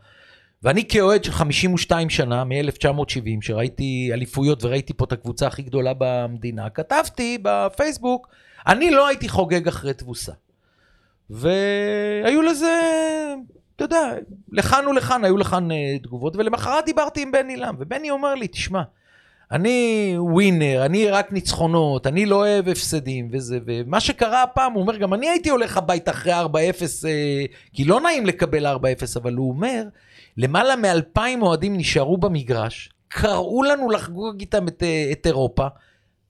ואני כאוהד של 52 שנה, מ-1970, שראיתי אליפויות וראיתי פה את הקבוצה הכי גדולה במדינה, כתבתי בפייסבוק, אני לא הייתי חוגג אחרי תבוסה. והיו לזה, אתה יודע, לכאן ולכאן, היו לכאן אה, תגובות, ולמחרת דיברתי עם בני לם, ובני אומר לי, תשמע, אני ווינר, אני רק ניצחונות, אני לא אוהב הפסדים וזה, ומה שקרה הפעם, הוא אומר, גם אני הייתי הולך הביתה אחרי 4-0, אה, כי לא נעים לקבל 4-0, אבל הוא אומר, למעלה מאלפיים אוהדים נשארו במגרש, קראו לנו לחגוג איתם את, אה, את אירופה,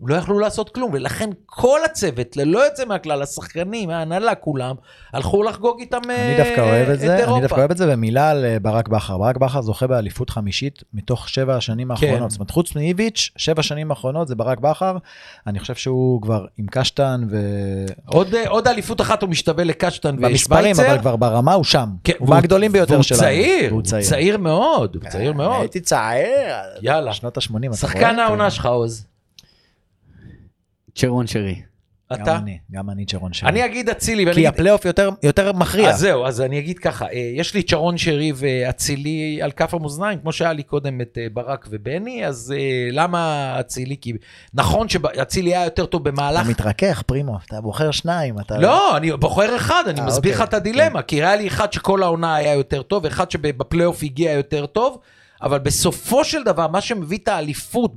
לא יכלו לעשות כלום, ולכן כל הצוות, ללא יוצא מהכלל, השחקנים, ההנהלה, כולם, הלכו לחגוג איתם אה, אני דווקא אוהב את זה, אני אירופה. דווקא אוהב את זה, ומילה על אה, ברק בכר. ברק בכר זוכה באליפות חמישית מתוך שבע השנים כן. האחרונות. זאת אומרת, חוץ מאיביץ', שבע שנים האחרונות זה ברק בכר. אני חושב שהוא כבר עם קשטן עוד, אה, עוד אליפות אחת הוא משתווה לקשטן ובמספרים, ושוויצר. אבל כבר ברמה הוא שם. כן, הוא מהגדולים ביותר והוא שלנו. צעיר, והוא הוא צעיר מאוד, הוא צעיר מאוד. הייתי צעיר. יאללה. שנות ה-80. שחקן העונה שלך, עוז. צ'רון שרי. גם אתה? אני, גם אני צ'רון שרי. אני אגיד אצילי, כי. הפלייאוף יותר- יותר מכריע. אז זהו, אז אני אגיד ככה, אה, יש לי צ'רון שרי ואצילי על כף המאזניים, כמו שהיה לי קודם את אה, ברק ובני, אז אה, למה אצילי? כי נכון שאצילי היה יותר טוב במהלך... אתה מתרכך, פרימו, אתה בוחר שניים. אתה... לא, אני בוחר אחד, אני אה, מסביר לך אוקיי. את הדילמה, כי היה לי אחד שכל העונה היה יותר טוב, ואחד שבפלייאוף הגיע יותר טוב, אבל בסופו של דבר, מה שמביא את האליפות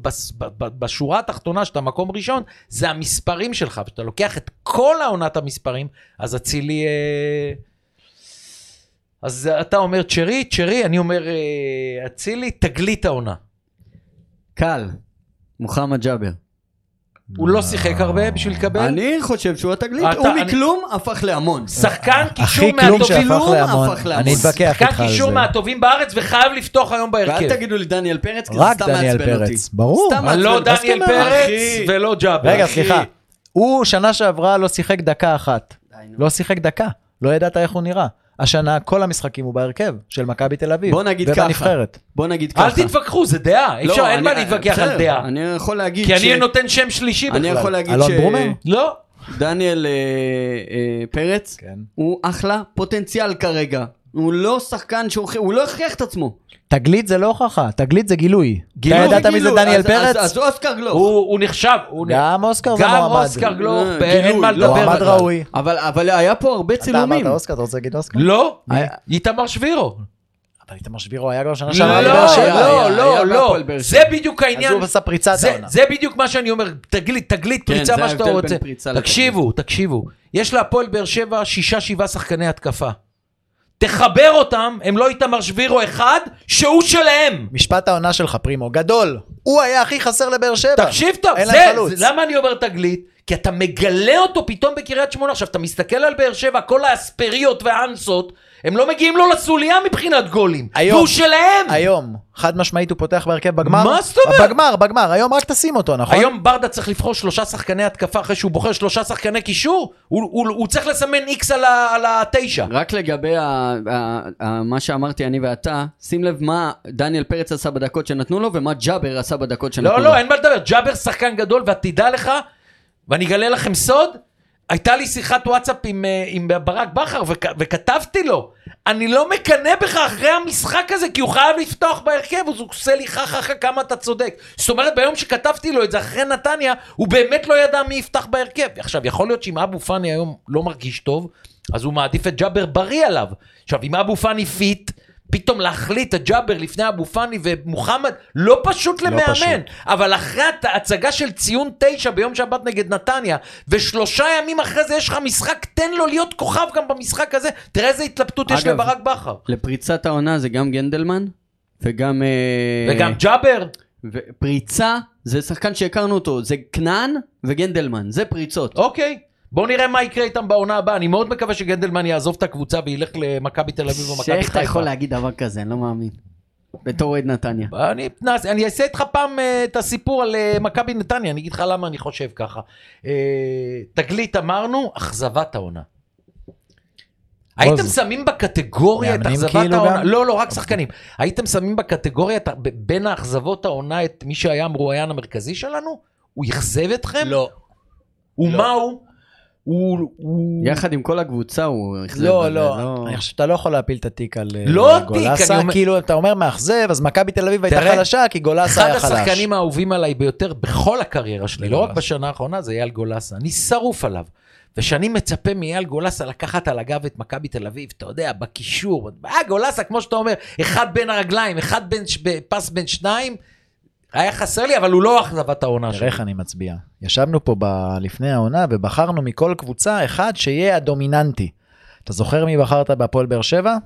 בשורה התחתונה שאתה מקום ראשון, זה המספרים שלך, וכשאתה לוקח את כל העונת המספרים, אז אצילי... אה, אז אתה אומר צ'רי, צ'רי, אני אומר אה, אצילי, תגלית העונה. קל. מוחמד ג'אבר. הוא לא שיחק הרבה בשביל לקבל. אני חושב שהוא התגלית. הוא מכלום הפך להמון. שחקן קישור מהטובים. הפך להמון. אני אתווכח שחקן איתך על קישור זה. מהטובים בארץ וחייב לפתוח היום בהרכב. ואל תגידו לי דניאל פרץ, כי זה רק סתם דניאל מעצבן אותי. פרץ, ברור. סתם אבל לא דניאל? פרץ ולא ג'אבר. רגע. סליחה. הוא שנה שעברה לא שיחק דקה אחת. לא שיחק דקה. לא ידעת איך הוא נראה. השנה כל המשחקים הוא בהרכב של מכבי תל אביב. בוא נגיד ככה. ובנבחרת. בוא נגיד ככה. אל תתווכחו, זה דעה. לא, אפשר, אין אני- מה להתווכח על דעה. אני יכול להגיד כי ש... אני נותן שם שלישי בכלל. אני יכול להגיד אלון ש... ברומר? לא. דניאל אה, אה, פרץ כן. הוא אחלה פוטנציאל כרגע. הוא לא שחקן שהוכיח, הוא לא הכריח את עצמו. תגלית זה לא הוכחה, תגלית זה גילוי. גילוי, אתה ידעת מי זה דניאל אז- פרץ? אז- אז אוסקר גלוך. הוא נחשב. גם אוסקר זה גם מועמד. אוסקר גלוך, אה, אין מה לא, לדבר מועמד. ראוי. אבל אבל היה פה הרבה אתה צילומים. אמרת אוסקר, אתה רוצה להגיד אוסקר? לא, היה- איתמר שבירו. אבל איתמר שבירו היה כבר שנה לא, שעברה לא, לא, לא, לא. זה. בדיוק אז העניין. הוא עשה פריצת זה, העונה. זה בדיוק מה שאני אומר, תגלית, תגלית, כן, פריצה, מה שאתה רוצה. פריצה. תקשיבו, תקשיבו. יש להפועל באר שבע שישה, שבעה שחקני התקפה. תחבר אותם, הם לא איתמר שבירו אחד, שהוא שלהם. משפט העונה שלך, פרימו, גדול. הוא היה הכי חסר לבאר שבע. תקשיב טוב, זה. זה, למה אני אומר תגלית? כי אתה מגלה אותו פתאום בקריית שמונה. עכשיו, אתה מסתכל על באר שבע, כל האספריות והאנסות, הם לא מגיעים לו לסוליה מבחינת גולים. היום. והוא שלהם. היום, חד משמעית הוא פותח בהרכב בגמר. מה זאת אומרת? בגמר, בגמר, היום רק תשים אותו, נכון? היום ברדה צריך לבחור שלושה שחקני התקפה אחרי שהוא בוחר שלושה שחקני קישור, הוא, הוא, הוא צריך לסמן איקס על, ה- על התשע. רק לגבי ה, ה, ה, מה שאמרתי אני ואתה, שים לב מה דניאל פרץ עשה בדקות שנתנו לו ומה ג'אבר עשה בדקות שנתנו לא, לו. לא, אין מה לדבר, ג'אבר שחקן גדול, ותדע לך, ואני אגלה לכם סוד, הייתה לי שיחת וואטסאפ עם, אה, עם ברק בכר, וכ, וכתבתי לו, אני לא מקנא בך אחרי המשחק הזה, כי הוא חייב לפתוח בהרכב, אז הוא עושה לי חכה כמה אתה צודק. זאת אומרת, ביום שכתבתי לו את זה אחרי נתניה, הוא באמת לא ידע מי יפתח בהרכב. עכשיו, יכול להיות שאם אבו פאני היום לא מרגיש טוב, אז הוא מעדיף את ג'אבר בריא עליו. עכשיו, אם אבו פאני fit, פתאום להחליט את ג'אבר לפני אבו פאני ומוחמד, לא פשוט למאמן. פשוט. אבל אחרי הת- הצגה של ציון תשע ביום שבת נגד נתניה, ושלושה ימים אחרי זה יש לך משחק, תן לו להיות כוכב גם במשחק הזה. תראה איזה התלבטות יש אגב, לברק בכר. לפריצת העונה זה גם גנדלמן וגם... אה, וגם ג'אבר. ופריצה זה שחקן שהכרנו אותו, זה כנען וגנדלמן, זה פריצות. אוקיי. בואו נראה מה יקרה איתם בעונה הבאה. אני מאוד מקווה שגנדלמן יעזוב את הקבוצה וילך למכבי תל אביב או מכבי שאיך אתה יכול חיפה. להגיד דבר כזה, אני לא מאמין. בתור אוהד נתניה. אני, נס- אני אעשה איתך פעם אה, את הסיפור על אה, מכבי נתניה, אני אגיד לך למה אני חושב ככה. אה, תגלית אמרנו, אכזבת העונה. הייתם שמים בקטגוריה את אכזבת כאילו העונה, גם? לא, לא, רק שחקנים. הייתם שמים בקטגוריה את בין האכזבות העונה את מי שהיה המרואיין המרכזי שלנו? הוא אכזב אתכם? לא. ומה הוא? הוא... הוא... יחד עם כל הקבוצה הוא אכזב. לא, אבל לא, אני חושב שאתה לא יכול להפיל את התיק על אה, לא גולסה, אני אומר- כאילו אתה אומר מאכזב, אז מכבי תל אביב הייתה תראה, חלשה כי גולסה אחד היה חלש. השחקנים האהובים עליי ביותר בכל הקריירה שלי, לא רק. בשנה האחרונה, זה אייל גולסה. אני שרוף עליו. ושאני מצפה מאייל גולסה לקחת על הגב את מכבי תל אביב, אתה יודע, בקישור. אה, גולסה, כמו שאתה אומר, אחד בין הרגליים, אחד בין, פס בין שניים, היה חסר לי, אבל הוא לא אכזבת העונה תראה שלי. איך אני מצביע. ישבנו פה ב- לפני העונה ובחרנו מכל קבוצה אחד שיהיה הדומיננטי. אתה זוכר מי בחרת בהפועל באר שבע?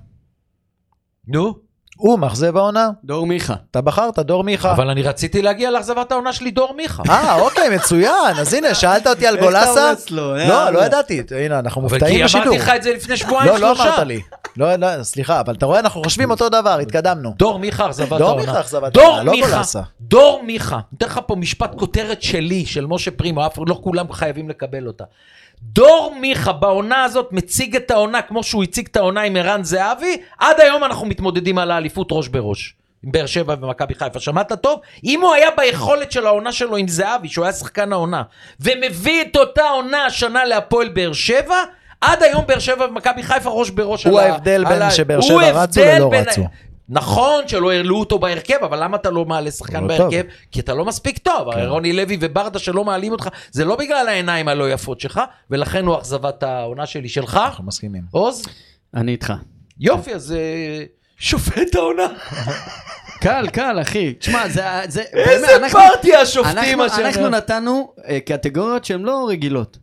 נו, הוא מאכזב העונה. דור מיכה. אתה בחרת דור מיכה. אבל אני רציתי להגיע לאכזבת העונה שלי, דור מיכה. אה, אוקיי, מצוין. אז הנה, שאלת אותי על גולסה? לא, לא ידעתי. הנה, אנחנו מופתעים כי אמרתי בשידור. לך את זה לפני שבועיים, לא, לא שלושה. אמרת לי. לא, לא, סליחה, אבל אתה רואה, אנחנו חושבים אותו דבר, התקדמנו. דור מיכה אכזבת דור העונה. מיכה אכזבת דור העונה, לא מיכה, גולסה. דור מיכה. אני אתן לך פה משפט כותרת שלי, של משה פרימו, אף לא כולם חייבים לקבל אותה. דור מיכה בעונה הזאת מציג את העונה כמו שהוא הציג את העונה עם ערן זהבי, עד היום אנחנו מתמודדים על האליפות ראש בראש. עם באר שבע ומכבי חיפה, שמעת טוב? אם הוא היה ביכולת של העונה שלו עם זהבי, שהוא היה שחקן העונה, ומביא את אותה עונה השנה להפועל באר שבע, עד היום באר שבע ומכבי חיפה ראש בראש הוא על ההבדל בין שבאר שבע רצו ללא בין- רצו. נכון שלא העלו אותו בהרכב, אבל למה אתה לא מעלה שחקן לא בהרכב? כי אתה לא מספיק טוב. כן. רוני לוי וברדה שלא מעלים אותך, זה לא בגלל העיניים הלא יפות שלך, ולכן הוא אכזבת העונה שלי. שלך? אנחנו מסכימים. עוז? אני איתך. יופי, אז אה, שופט העונה. קל, קל, אחי. תשמע, זה... זה איזה באמת, אנחנו- פארטי השופטים השנה. אנחנו נתנו אה, קטגוריות שהן לא רגילות.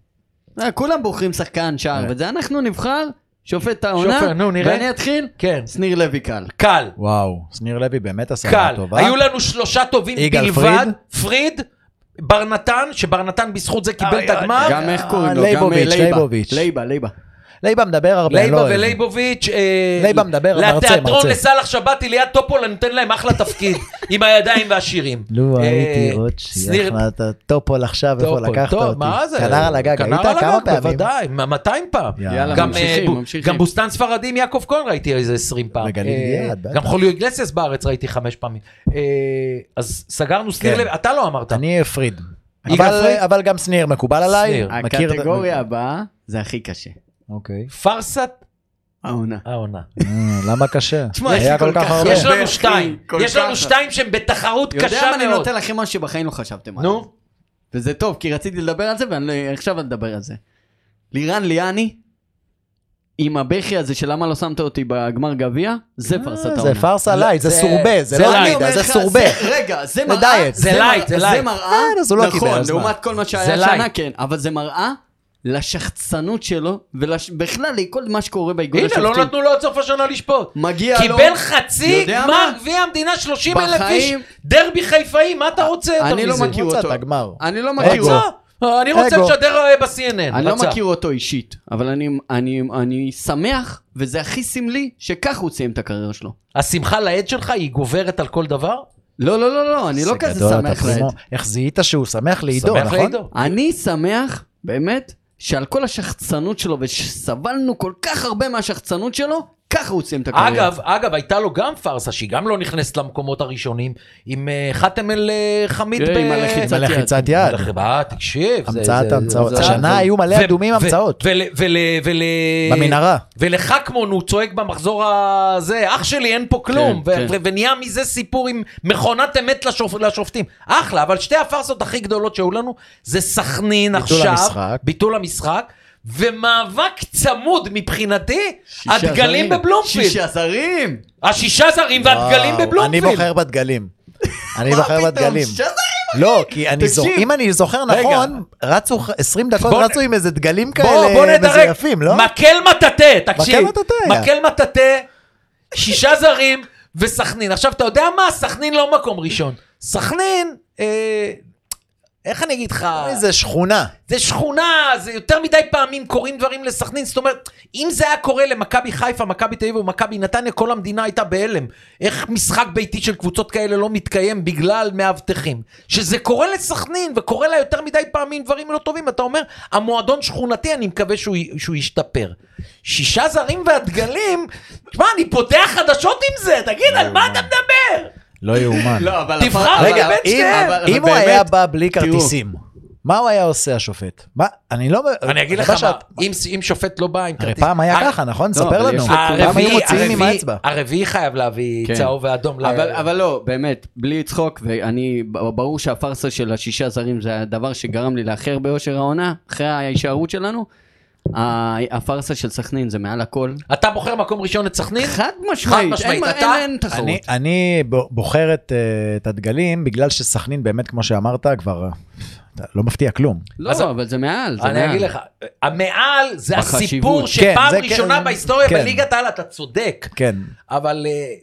אה, כולם בוחרים שחקן, שער כן. וזה, אנחנו נבחר שופט העונה, שופט, נו, נראה. ואני אתחיל, כן. שניר לוי קל. קל. וואו, שניר לוי באמת עשה קל. טובה. היו לנו שלושה טובים יגאל בלבד. פריד? פריד, בר נתן, שבר נתן בזכות זה קיבל את הגמר. גם איך קוראים לו? לייבוביץ', גם אה, לייבה. לייבוביץ'. לייבה, לייבה. לייבה מדבר הרבה, לא לייבה אוהב. ולייבוביץ', אה, לייבה מדבר, מרצה, לתיאטרון מרצה. לסאלח שבתי ליד טופול, אני נותן להם אחלה תפקיד, עם הידיים והשירים. לו אה, הייתי רוטשילד, אתה טופול עכשיו, איפה לקחת טוב, אותי? מה זה? כנר על הגג, היית על כמה פעמים? בוודאי, 200 פעם. יאללה, גם, ממשיכים, אה, בו- ממשיכים. גם בוסטן ספרדי עם יעקב כהן ראיתי איזה 20 פעם. אה. גם חוליו איגלסיאס בארץ ראיתי חמש פעמים. אה, אז סגרנו שניר כן. לוי, אתה לא אמרת. אני פריד. יגאל אבל- גם שניר מקובל עליי. הקטגוריה הבאה זה הכי קשה. אוקיי. פארסת העונה. העונה. אה, למה קשה? תשמע, יש היה כל כך הרבה. יש לנו שתיים, יש לנו. שתיים שהם בתחרות יודע קשה מה אני מאוד. נותן לכם משהו שבחיים לא חשבתם עליו. נו, וזה טוב, כי רציתי לדבר על זה, ועכשיו אני אדבר על זה. לירן ליאני, עם הבכי הזה של למה לא שמת אותי בגמר גביע, זה פרסת אה, העונה. זה פרסה light, זה זה- סורבה, זה זה לא light. זה סורבה. רגע, זה מראה. זה light, זה light. זה מראה, אה, לא נכון? לעומת כל מה זה שהיה. השנה, כן, אבל זה מראה לשחצנות שלו, ובכלל לכל מה שקורה באיגוד הנה, לא השופטים. נתנו לו עד סוף השנה לשפוט. מגיע לו, קיבל חצי יודע גמר מה? גביע המדינה 30 אלף איש, דרבי חיפאי, מה אתה רוצה יותר אני לא מזה? מכיר אותו. הגמר. אני לא מכיר. אותו. אני רוצה. לשדר אה, ב-CNN. אני לא. מכיר אותו אישית, אבל אני, אני, אני שמח, וזה הכי סמלי, שכך הוא סיים את הקריירה שלו. השמחה לעד שלך היא גוברת על כל דבר? לא, לא, לא, לא, אני לא זה כזה שמח לעד. איך זיהית שהוא שמח לעידו, נכון? אני שמח, באמת, שעל כל השחצנות שלו, ושסבלנו כל כך הרבה מהשחצנות שלו, ככה הוא סיים את הקריירה. אגב, אגב, הייתה לו גם פארסה שהיא גם לא נכנסת למקומות הראשונים, עם אה, חאתם אל אה, חמיד כן, ב... עם הלחיצת יד. אה, תקשיב. המצאת המצאות. השנה היו מלא אדומים המצאות. במנהרה. ולחכמון הוא צועק במחזור הזה, אח שלי אין פה כלום, כן, כן. ונהיה מזה סיפור עם מכונת אמת לשופ... לשופטים. אחלה, אבל שתי הפארסות הכי גדולות שהיו לנו זה סכנין ביטול עכשיו, המשחק. ביטול המשחק, ומאבק צמוד מבחינתי, הדגלים. בבלומפילד. שישה זרים! השישה זרים והדגלים בבלומפילד. אני בוחר בדגלים. אני בוחר? בדגלים. לא, כי אני זוכר. אם אני זוכר. נכון, רצו ח- 20 דקות, רצו עם איזה דגלים כאלה. מזויפים, לא? מקל מטאטא, תקשיב. מקל מטאטא. מקל מטאטא, שישה זרים וסכנין. עכשיו, אתה יודע מה? סכנין לא מקום ראשון. סכנין, אה, איך אני אגיד לך? איזה שכונה. זה שכונה, זה יותר מדי פעמים קורים דברים לסכנין, זאת אומרת, אם זה היה קורה למכבי חיפה, מכבי תל אביב ומכבי נתניה, כל המדינה הייתה בהלם. איך משחק ביתי של קבוצות כאלה לא מתקיים בגלל מאבטחים. שזה קורה לסכנין, וקורה לה יותר מדי פעמים דברים לא טובים, אתה אומר, המועדון שכונתי, אני מקווה שהוא, שהוא ישתפר. שישה זרים והדגלים, תשמע, אני פותח חדשות עם זה, תגיד, על מה אתה מדבר? לא יאומן. לא, אבל... תבחר רגע, אם שניהם. אבל- אם אבל הוא היה בא בלי תראו. כרטיסים, מה הוא היה עושה השופט? מה? אני לא... אני אגיד לך מה אם, אם שופט לא בא עם הרי כרטיס... פעם היה הר- ככה, נכון? לא, ספר לנו. פעם היו הרביעי, מוציאים עם הרביעי- האצבע. הרביעי חייב להביא כן. צהוב ואדום. אבל, אבל לא, באמת, בלי צחוק, ואני, ברור שהפארסה של השישה זרים זה הדבר שגרם לי לאחר באושר העונה, אחרי ההישארות שלנו, הפארסה של סכנין זה מעל הכל. אתה בוחר מקום ראשון את סכנין? חד משמעית, משמעית, אין- אתה? אין אין תחרות. אני, אני בוחר את, אה, את הדגלים בגלל שסכנין באמת, כמו שאמרת, כבר לא מפתיע כלום. אז- לא, אבל זה מעל, זה אני מעל. אגיד לך, המעל זה בחשיבות. הסיפור כן, שפעם זה ראשונה כן, בהיסטוריה כן. בליגת העל, אתה צודק, כן, אבל אה,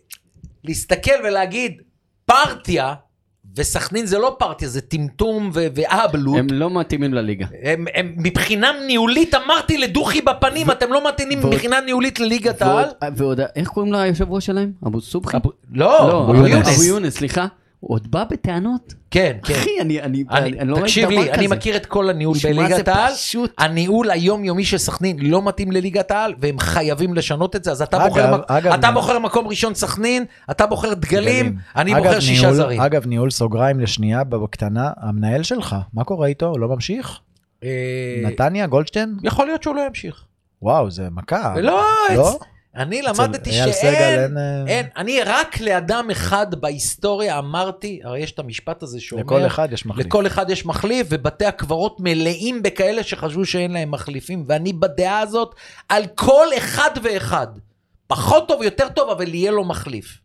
להסתכל ולהגיד פרטיה, וסכנין זה לא פרטיה, זה טמטום ואהבלות. הם לא מתאימים לליגה. הם, הם מבחינה ניהולית אמרתי לדוכי בפנים, אתם לא מתאימים ועוד- מבחינה ניהולית לליגת העל. ועוד- ועוד, איך קוראים ליושב ראש שלהם? אבו סובחי? לא, לא, אבו יונס. אבו יונס, סליחה. הוא עוד בא בטענות? כן, כן. אחי, אני אני- אני, אני לא ראיתי תקשיב דבר לי, אני כזה. מכיר את כל הניהול בליגת העל. פשוט. הניהול היומיומי של סכנין לא מתאים לליגת העל, והם חייבים לשנות את זה. אז אתה, אגב, בוחר, אגב, אתה ניהול- בוחר מקום ראשון סכנין, אתה בוחר דגלים, דגלים. אני אגב, בוחר שישה ניהול- זרים. אגב, ניהול סוגריים לשנייה בקטנה, המנהל שלך, מה קורה איתו? הוא לא ממשיך? אה, נתניה, גולדשטיין? יכול להיות שהוא לא ימשיך. וואו, זה מכה. לא, לא? אני למדתי סגל שאין, אין, אה, אין, אני רק לאדם אחד בהיסטוריה אמרתי, הרי יש את המשפט הזה שאומר, לכל אחד יש מחליף. לכל אחד יש מחליף, ובתי הקברות מלאים בכאלה שחשבו שאין להם מחליפים, ואני בדעה הזאת על כל אחד ואחד. פחות טוב, יותר טוב, אבל יהיה לו מחליף.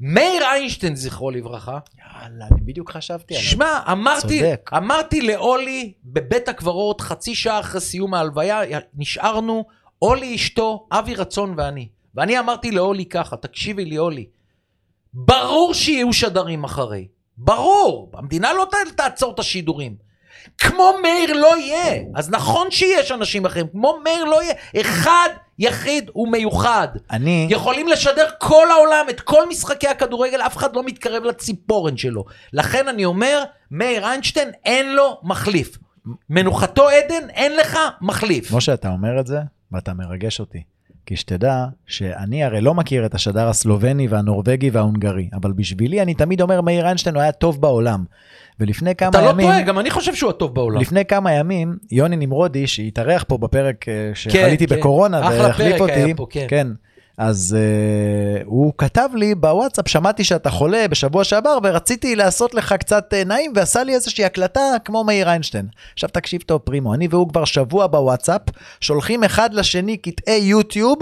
מאיר איינשטיין, זכרו לברכה, יאללה, אני בדיוק חשבתי עליו. שמע, אמרתי, צודק. אמרתי לאולי בבית הקברות, חצי שעה אחרי סיום ההלוויה, נשארנו, אולי אשתו, אבי רצון ואני. ואני אמרתי לאולי ככה, תקשיבי לי אולי, ברור שיהיו שדרים אחרי, ברור, המדינה לא תעצור את השידורים. כמו מאיר לא יהיה, אז נכון שיש אנשים אחרים, כמו מאיר לא יהיה, אחד יחיד ומיוחד. אני, יכולים לשדר כל העולם את כל משחקי הכדורגל, אף אחד לא מתקרב לציפורן שלו. לכן אני אומר, מאיר איינשטיין אין לו מחליף. מנוחתו עדן, אין לך מחליף. כמו שאתה אומר את זה, ואתה מרגש אותי. כי שתדע שאני הרי לא מכיר את השדר הסלובני והנורבגי וההונגרי, אבל בשבילי אני תמיד אומר מאיר איינשטיין הוא היה טוב בעולם. ולפני כמה אתה לא ימים, טועה, גם אני חושב שהוא הטוב בעולם. לפני כמה ימים, יוני נמרודי, שהתארח פה בפרק אה, שחליתי כן. בקורונה והחליף אותי, פה, כן. כן, אז uh, הוא כתב לי בוואטסאפ, שמעתי שאתה חולה בשבוע שעבר ורציתי לעשות לך קצת uh, נעים ועשה לי איזושהי הקלטה כמו מאיר איינשטיין. עכשיו תקשיב טוב פרימו, אני והוא כבר שבוע בוואטסאפ, שולחים אחד לשני קטעי יוטיוב.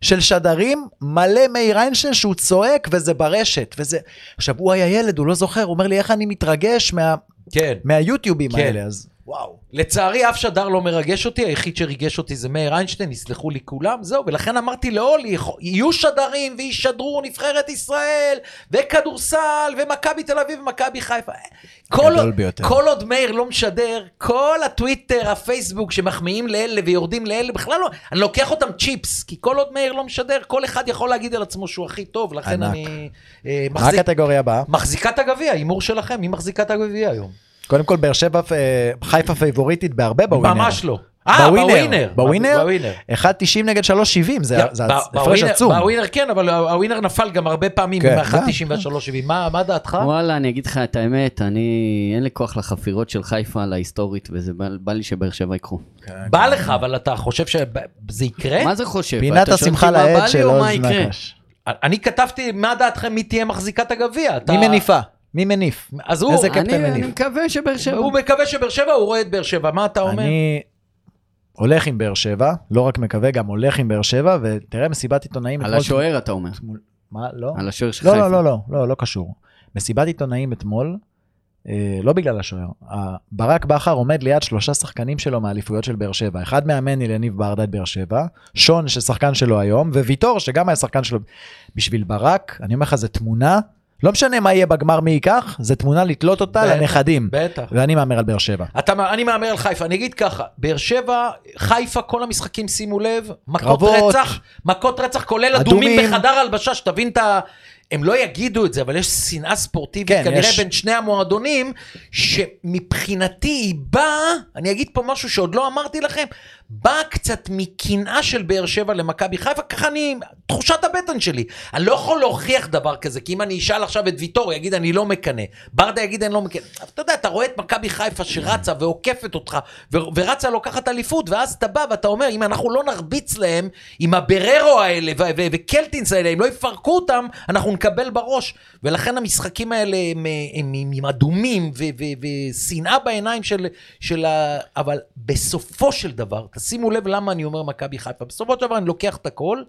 של שדרים מלא מאיר איינשטיין שהוא צועק וזה ברשת וזה עכשיו הוא היה ילד הוא לא זוכר הוא אומר לי איך אני מתרגש מה, כן. מהיוטיובים כן. האלה אז וואו לצערי אף שדר לא מרגש אותי, היחיד שריגש אותי זה מאיר איינשטיין, יסלחו לי כולם, זהו, ולכן אמרתי לאולי, יהיו שדרים וישדרו נבחרת ישראל, וכדורסל, ומכבי תל אביב ומכבי חיפה. כל עוד. כל עוד מאיר לא משדר, כל הטוויטר, הפייסבוק שמחמיאים לאלה ויורדים לאלה, בכלל לא, אני לוקח אותם צ'יפס, כי כל עוד מאיר לא משדר, כל אחד יכול להגיד על עצמו שהוא הכי טוב, לכן ענק. אני אה, מה מחזיק, הקטגוריה הבאה? מחזיקה את הגביע, הימור שלכם, מי מחזיקה את הגביע היום? קודם כל, באר שבע, אה, חיפה פייבוריטית בהרבה בווינר. ממש לא. אה, בווינר. בווינר? בווינר? 1.90 נגד 3.70, זה הפרש בווינר- עצום. בווינר כן, אבל הווינר נפל גם הרבה פעמים כן, עם ה-1.90 וה-3.70. מה מה דעתך? וואלה, אני אגיד לך את האמת, אני... אין לי כוח לחפירות של חיפה על ההיסטורית, וזה בא, לי שבאר שבע ייקחו. בא לך, אבל אתה חושב שזה יקרה? מה זה חושב? פינת השמחה לאיד של או עוז? נקש. אני כתבתי, מה דעתכם מי תהיה מחזיקת הגביע? מי מניפה? מי מניף? אז הוא, איזה קפטן אני, מניף? אני מקווה שבאר שבע. הוא מקווה שבאר שבע, הוא רואה את באר שבע, מה אתה אומר? אני הולך עם באר שבע, לא רק מקווה, גם הולך עם באר שבע, ותראה מסיבת עיתונאים. על השוער אתה אומר. מה? לא? על השוער של לא, חיפה. לא, לא, לא, לא, לא קשור. מסיבת עיתונאים אתמול, אה, לא בגלל השוער, ברק בכר עומד ליד שלושה שחקנים שלו מהאליפויות של באר שבע. אחד מאמן ברדה את באר שבע, שון ששחקן שלו היום, וויטור שגם היה שחקן שלו. בשביל ברק, אני אומר לך, זו תמונה, לא משנה מה יהיה בגמר מי ייקח, זו תמונה לתלות אותה בטח, לנכדים. בטח. ואני מהמר על באר שבע. אתה, אני מהמר על חיפה, אני אגיד ככה, באר שבע, חיפה, כל המשחקים, שימו לב, מכות קרבות. רצח, מכות רצח, כולל אדומים אדומים. בחדר הלבשה, שתבין את ה... הם לא יגידו את זה, אבל יש שנאה ספורטיבית כן, כנראה יש. בין שני המועדונים, שמבחינתי היא באה, אני אגיד פה משהו שעוד לא אמרתי לכם, באה קצת מקנאה של באר שבע למכבי חיפה, ככה אני, תחושת הבטן שלי. אני לא יכול להוכיח דבר כזה, כי אם אני אשאל עכשיו את ויטור, יגיד אני לא מקנא. ברדה יגיד אני לא מקנא. אתה יודע, אתה רואה את מכבי חיפה שרצה ועוקפת אותך, ו- ורצה לוקחת אליפות, ואז אתה בא ואתה אומר, אם אנחנו לא נרביץ להם, עם הבררו האלה ו- ו- וקלטינס האלה, אם לא יפרקו אותם, אנחנו מקבל בראש, ולכן המשחקים האלה הם, הם, הם, הם אדומים ושנאה בעיניים של, של ה... אבל בסופו של דבר, תשימו לב למה אני אומר מכבי חיפה, בסופו של דבר אני לוקח את הכל,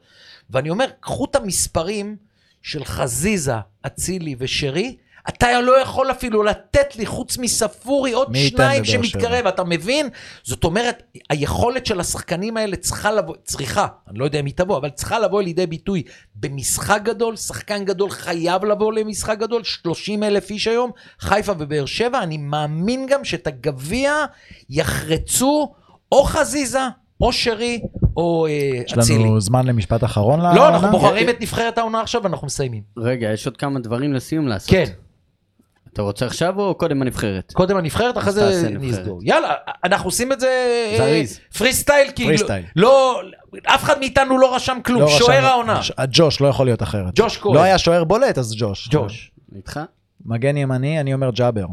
ואני אומר, קחו את המספרים של חזיזה, אצילי ושרי, אתה לא יכול אפילו לתת לי, חוץ מספורי, עוד שניים? שמתקרב, אתה מבין? זאת אומרת, היכולת של השחקנים האלה צריכה לבוא, צריכה, אני לא יודע אם היא תבוא, אבל צריכה לבוא לידי ביטוי במשחק גדול, שחקן גדול חייב לבוא למשחק גדול, 30 אלף איש היום, חיפה ובאר שבע, אני מאמין גם שאת הגביע יחרצו או חזיזה, או שרי, או אה, יש אצילי. לנו זמן למשפט אחרון לא, לעונה? אנחנו בוחרים את נבחרת העונה עכשיו ואנחנו מסיימים. רגע, יש עוד כמה דברים לסיום לעשות. כן, אתה רוצה עכשיו או קודם הנבחרת? קודם הנבחרת, אחרי זה. נסגור. יאללה, אנחנו עושים את זה... אה, זריז. פרי סטייל, כאילו. פרי סטייל. לא, אף אחד מאיתנו לא רשם כלום. לא שוער רשמנו- העונה. ש- ג'וש לא יכול להיות אחרת. ג'וש כהן. לא היה שוער בולט, אז ג'וש. ג'וש. איתך? מגן ימני, אני אומר ג'אבר.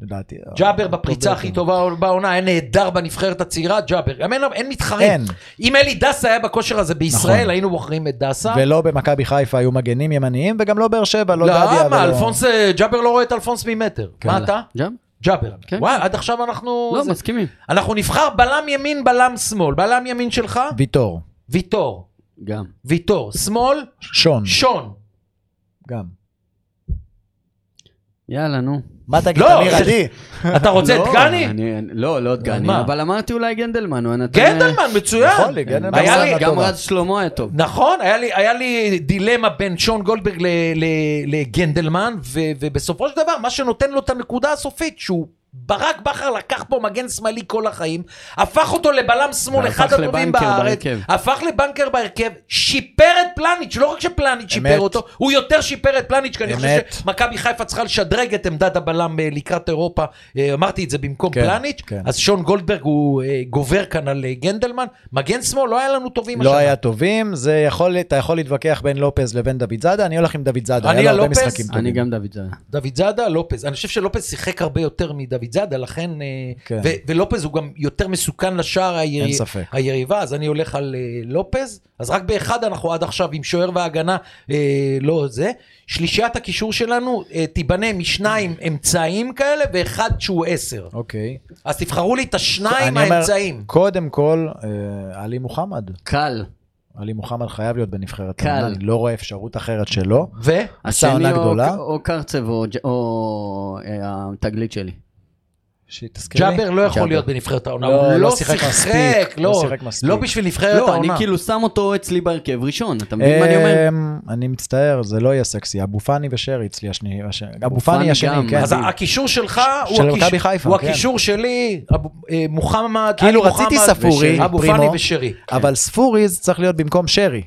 לדעתי. ג'אבר בפריצה הכי. טובה בעונה, היה נהדר בנבחרת הצעירה, ג'אבר. גם אין, אין מתחרים. אין. אם אלי דסה היה בכושר הזה בישראל, נכון. היינו בוחרים את דסה. ולא במכבי חיפה היו מגנים ימניים, וגם לא באר שבע, לא דדיה. לא, מה, ולא- אלפונס, אה, ג'אבר לא רואה את אלפונס ממטר. כן. מה אתה? ג'אב? ג'אבר. כן. וואי, עד עכשיו אנחנו... לא, זה- מסכימים. אנחנו נבחר בלם ימין, בלם שמאל. בלם ימין שלך? ויטור. ויטור. גם. ויטור. שמאל? שון. שון. גם. יאללה, נו. מה תגיד, לא, אמיר זה- עדי? אתה רוצה את לא, גני? לא, לא את גני? אבל אמרתי אולי גנדלמן. הוא נתן- גנדלמן, מצוין. נכון, גם. רז שלמה היה טוב. נכון, היה לי, דילמה בין שון גולדברג ל- ל- לגנדלמן, ו, ובסופו של דבר, מה שנותן לו את הנקודה הסופית, שהוא ברק בכר לקח פה מגן שמאלי כל החיים, הפך אותו לבלם שמאל, אחד הטובים בארץ, בהרכב. הפך לבנקר בהרכב, שיפר את פלניץ', לא רק שפלניץ' שיפר. אותו, הוא יותר שיפר את פלניץ', כי אני חושב. שמכבי חיפה צריכה לשדרג את עמדת הבלם אה, לקראת אירופה, אה, אמרתי את זה במקום כן, פלניץ', כן. אז שון גולדברג הוא אה, גובר כאן על גנדלמן, מגן שמאל לא היה לנו טובים לא השנה. היה טובים, זה יכול, אתה יכול להתווכח בין לופז לבין דוד זאדה, אני הולך עם דוד זאדה, אני היה לו הרבה לופז? משחקים טובים. אני גם דוד זאדה. דוד זאדה, לופז. אני חושב שלופז שיחק הרבה יותר מדוד זאדה, לכן... אה, כן. ו- ולופז הוא גם יותר מסוכן לשער ספק. היריבה, אז אני הולך על אה, לופז. אז רק באחד אנחנו עד עכשיו עם שוער והגנה, אה, לא זה. שלישיית הקישור שלנו תיבנה משניים אמצעיים כאלה ואחד שהוא עשר. אוקיי. אז תבחרו לי את השניים אני אומר. קודם כל, עלי מוחמד. קל. עלי מוחמד חייב להיות בנבחרת. קל. העונה, אני לא רואה אפשרות אחרת שלא. ו? השני או-. או קרצב או או אה, התגלית שלי. שתזכיר לי. ג'אבר לא יכול. להיות בנבחרת העונה, לא, הוא לא לא שיחק שיחק, מספיק, לא לא, שיחק מספיק. לא בשביל נבחרת לא, אני העונה. כאילו שם אותו אצלי בהרכב ראשון, אתה מבין מה אני אומר? אמ, אני מצטער, זה לא יהיה סקסי. אבו פאני ושרי אצלי השני. הש- אבו פאני השני, כן. אז הקישור שלך הוא כן. הקישור שלי, אבו- אה, מוחמד, כאילו עלי רציתי ספורי. אבו. פאני ושרי. אבל ספוריז צריך להיות במקום שרי.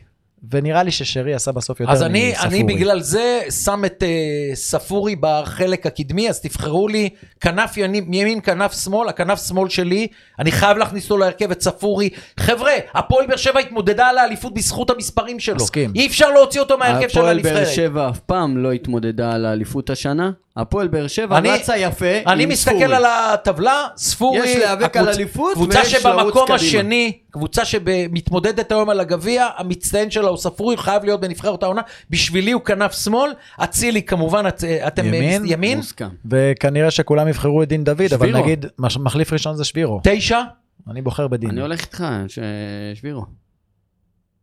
ונראה לי ששרי עשה בסוף יותר אז אני, מספורי. אני בגלל זה שם את uh, ספורי בחלק הקדמי, אז תבחרו לי כנף ימין, ימין כנף שמאל, הכנף שמאל שלי, אני חייב להכניס אותו להרכב את ספורי. חבר'ה, הפועל באר שבע התמודדה על האליפות בזכות המספרים שלו. מסכים. אי אפשר להוציא אותו מההרכב של הפועל באר הנבחרת. שבע אף פעם לא התמודדה על האליפות השנה. הפועל באר שבע אני- רצה יפה אני עם מסתכל ספורי. על הטבלה, ספורי, יש להיאבק על אליפות קבוצה ויש לרוץ שבמקום קדימה. השני, קבוצה שמתמודדת היום על הגביע, המצטיין שלה הוא ספורי, הוא חייב להיות בנבחרת העונה, בשבילי הוא כנף שמאל, אצילי כמובן, את, אתם ימין? ימין, מוסכם. וכנראה שכולם יבחרו את דין דוד, אבל שבירו. נגיד, מש- מחליף ראשון זה שבירו. תשע, אני בוחר בדין. אני הולך איתך, ש- שבירו.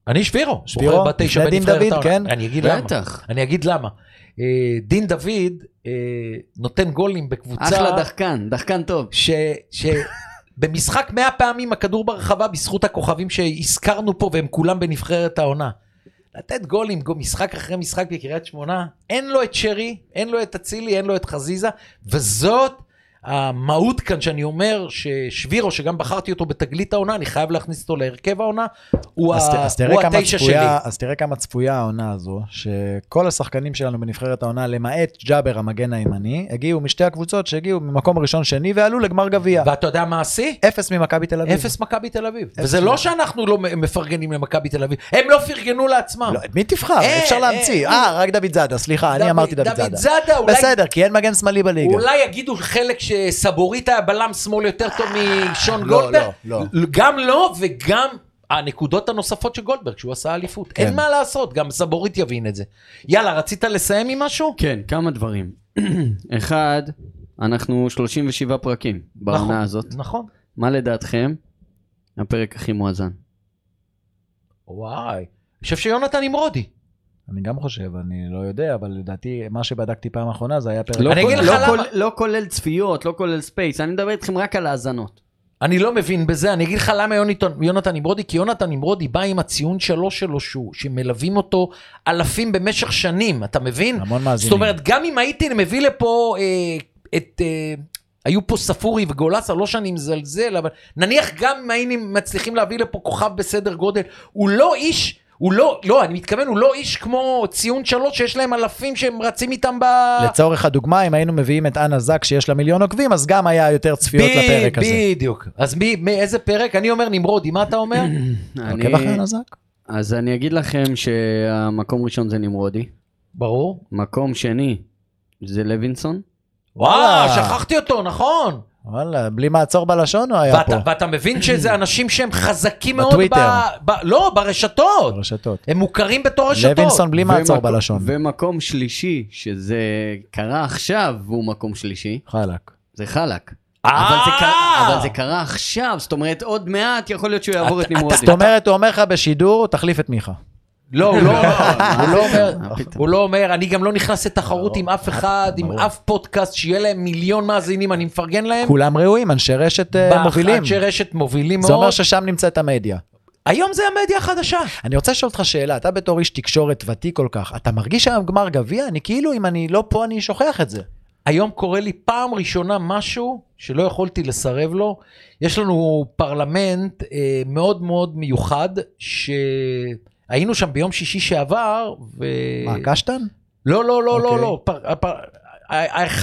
אני שבירו, שבירו? בוחר בתשע בנבחרת דוד, העונה. כן? אני אגיד למה, בטח. אני אגיד למה. אה, דין דוד אה, נותן גולים בקבוצה, אחלה דחקן, דחקן טוב. ש... ש... במשחק 100 פעמים הכדור ברחבה בזכות הכוכבים שהזכרנו פה והם כולם בנבחרת העונה. לתת גולים, גול, משחק אחרי משחק בקריית שמונה, אין לו את שרי, אין לו את אצילי, אין לו את חזיזה, וזאת המהות כאן שאני אומר ששבירו, שגם בחרתי אותו בתגלית העונה, אני חייב להכניס אותו להרכב העונה, הוא, אז, ה... אז, הוא התשע שלי. אז תראה כמה צפויה העונה הזו, שכל השחקנים שלנו בנבחרת העונה, למעט ג'אבר המגן הימני, הגיעו משתי הקבוצות שהגיעו ממקום ראשון שני ועלו לגמר גביע. ואתה יודע מה השיא? אפס ממכבי תל אביב. אפס מכבי תל אביב. וזה לא שאנחנו לא מפרגנים למכבי תל אביב, הם לא פרגנו לעצמם. לא, מי תבחר? אה, אפשר להמציא. אה, אה, רק דוד זאדה, סליחה, אני דוד- אמרתי דוד דוד זאדה. בסדר, כי אין מגן שמאלי בליגה. אולי יגידו חלק שסבורית היה בלם שמאל יותר טוב משון לא, גולדברג. לא, גם לא וגם הנקודות הנוספות של גולדברג, שהוא עשה אליפות. כן. אין מה לעשות, גם סבורית יבין את זה. יאללה, רצית לסיים עם משהו? כן, כמה דברים. אחד, אנחנו 37 פרקים נכון. בעונה הזאת. נכון. מה לדעתכם הפרק הכי מואזן? וואי. אני חושב שיונתן נמרודי. אני גם חושב, אני לא יודע, אבל לדעתי, מה שבדקתי פעם אחרונה זה היה פרק... לא אני כל- אגיד לך לא למה. כל- לא כולל צפיות, לא כולל space, אני מדבר איתכם רק על האזנות. אני לא מבין בזה, אני אגיד לך למה יוניתון, יונתן נמרודי, כי יונתן נמרודי בא עם הציון שלוש שלו, שהוא, שמלווים אותו אלפים במשך שנים, אתה מבין? המון מאזינים. זאת אומרת, גם אם הייתי מביא לפה אה, את... אה, היו פה ספורי וגולסה, לא שאני מזלזל, אבל נניח גם אם היינו מצליחים להביא לפה כוכב בסדר גודל, הוא לא איש, הוא לא, לא, אני מתכוון, הוא לא איש כמו ציון שלוש, שיש להם אלפים שהם רצים איתם ב... לצורך הדוגמה, אם היינו מביאים את אנה זק שיש לה מיליון עוקבים, אז גם היה יותר צפיות ב- לפרק הזה. בדיוק. אז מי, מאיזה פרק? אני אומר נמרודי, מה אתה אומר? אתה עוקב אחרי אנה זק? אז אני אגיד לכם שהמקום ראשון זה נמרודי, ברור. מקום שני זה לוינסון, וואו, וואלה. שכחתי אותו, נכון. וואלה, בלי מעצור בלשון הוא היה פה. ואתה, מבין שזה אנשים שהם חזקים מאוד בטוויטר. ב, ב, לא, ברשתות. ברשתות. הם מוכרים בתור רשתות. לוינסון בלי מעצור ומקום- בלשון. ומקום שלישי, שזה קרה עכשיו והוא מקום שלישי, חלק. זה חלק. אה! אבל זה, קרה, אבל זה קרה עכשיו, זאת אומרת עוד מעט יכול להיות שהוא יעבור את אתה- נמרודי. זאת אומרת, הוא אומר לך בשידור, תחליף את מיכה. לא, הוא לא, הוא לא אומר? הוא לא אומר, אני גם לא נכנס לתחרות עם אף אחד, עם. אף פודקאסט, שיהיה להם מיליון מאזינים, אני מפרגן להם. כולם ראויים, אנשי רשת אה, מובילים. אנשי רשת מובילים זה אומר מאוד. ששם נמצאת המדיה. היום זה המדיה החדשה. אני רוצה לשאול אותך שאלה, אתה בתור איש תקשורת ותיק כל כך, אתה מרגיש היום גמר גביע? אני כאילו, אם אני לא פה, אני שוכח את זה. היום קורה לי פעם ראשונה משהו שלא יכולתי לסרב לו. יש לנו פרלמנט אה, מאוד מאוד מיוחד, שהיינו שם ביום שישי שעבר, ו... מה, קשטן? לא, לא, לא, לא, אוקיי. לא. פר, הפר,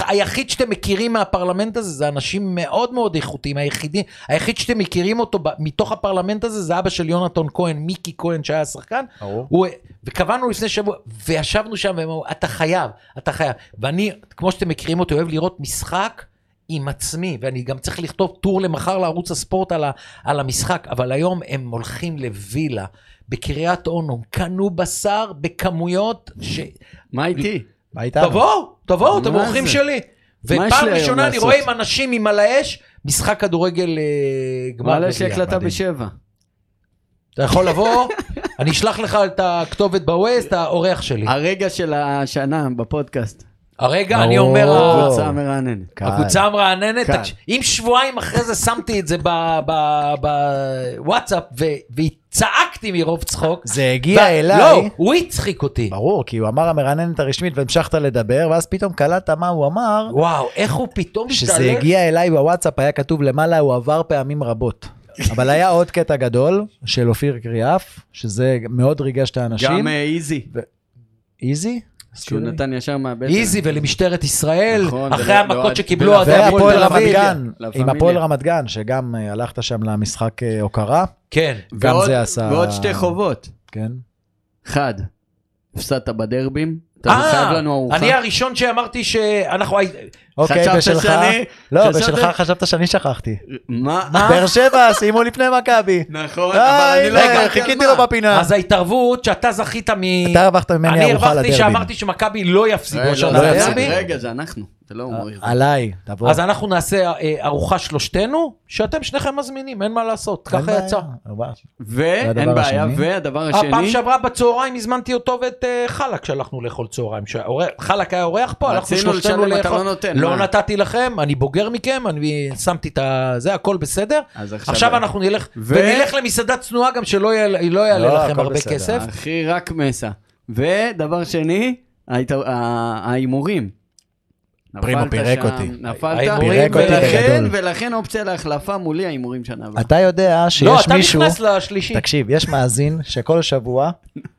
היחיד שאתם מכירים מהפרלמנט הזה זה אנשים מאוד מאוד איכותיים, היחידי, היחיד שאתם מכירים אותו ב- מתוך הפרלמנט הזה זה אבא של יונתן כהן, מיקי כהן שהיה שחקן. הוא, וקבענו לפני שבוע, וישבנו שם, והם אמרו, אתה חייב, אתה חייב. ואני, כמו שאתם מכירים אותי, אוהב לראות משחק עם עצמי, ואני גם צריך לכתוב טור למחר לערוץ הספורט על, ה, על המשחק, אבל היום הם הולכים לווילה בקריית אונו, קנו בשר בכמויות ש... מה איתי? מה איתנו? תבואו, תבואו, אתם אורחים? שלי. ופעם ראשונה אני? רואה עם אנשים עם על האש, משחק כדורגל אה, גמר לי גביע. הקלטה. בשבע. אתה יכול לבוא, אני אשלח לך את הכתובת בווייז, האורח שלי. הרגע של השנה בפודקאסט. הרגע, אני. אומר, ה- קבוצה מרעננת. קל. הקבוצה המרעננת, קל. תקש- אם שבועיים אחרי זה שמתי את זה ב- ב- בוואטסאפ ו- וצעקתי מרוב צחוק, זה הגיע ו- אליי. לא, הוא הצחיק אותי. ברור, כי הוא אמר המרעננת הרשמית והמשכת לדבר, ואז פתאום קלטת מה הוא אמר, וואו, איך הוא פתאום שזה השתלב. הגיע אליי בוואטסאפ, היה כתוב למעלה, הוא עבר פעמים רבות. אבל היה עוד קטע גדול של אופיר קריאף, שזה מאוד ריגש את האנשים. גם אה, איזי, איזי? שהוא נתן ישר מהבטן. איזי ולמשטרת ישראל, נכון, אחרי המכות שקיבלו והפועל הפועל רמת. גן, עם. הפועל רמת גן, שגם אה, הלכת שם למשחק אה, הוקרה, כן. גם ועוד- זה עשה... ועוד שתי חובות. כן. אחד, הפסדת בדרבים, אתה חייב לנו ארוחה. אה, אני הראשון שאמרתי שאנחנו... אוקיי, בשלך, לא, בשלך חשבת שאני שכחתי. מה? באר שבע, סיימו לפני מכבי. נכון, אבל אה, אני לא על חיכיתי. לו בפינה. אז ההתערבות שאתה זכית מ... אתה הרווחת ממני אני ארוחה הרווחתי לדרבים. שאמרתי שמכבי לא יפסידו רגע, השנה לא רגע. רגע, זה אנחנו, זה לא הומור. עליי, תבוא. אז אנחנו נעשה אה, ארוחה שלושתנו, שאתם שניכם מזמינים, אין מה לעשות, אין ככה. יצא. ואין והדבר בעיה, השני? והדבר הפעם השני, שעברה בצהריים הזמנתי אותו ואת אה, חלק כשהלכנו לאכול צהריים. חלק היה אורח פה, הלכנו רצינו שלושתנו לשלם, אתה לאכול. לא נותן, לא? נתתי לכם, אני בוגר מכם, אני שמתי את ה... זה, הכל בסדר. עכשיו אנחנו נלך, ו- ונלך למסעדה צנועה גם שלא יעלה- לא לא, יעלה לכם הכל הרבה בסדר. כסף. אחי, רק מסה. ודבר שני, ההימורים. פרימו פירק אותי. נפלת, פירק אותי ולכן, בגדול. ולכן אופציה להחלפה מולי ההימורים שנה הבאה. אתה יודע לא, שיש אתה מישהו, נכנס לשלישי. תקשיב, יש מאזין שכל שבוע,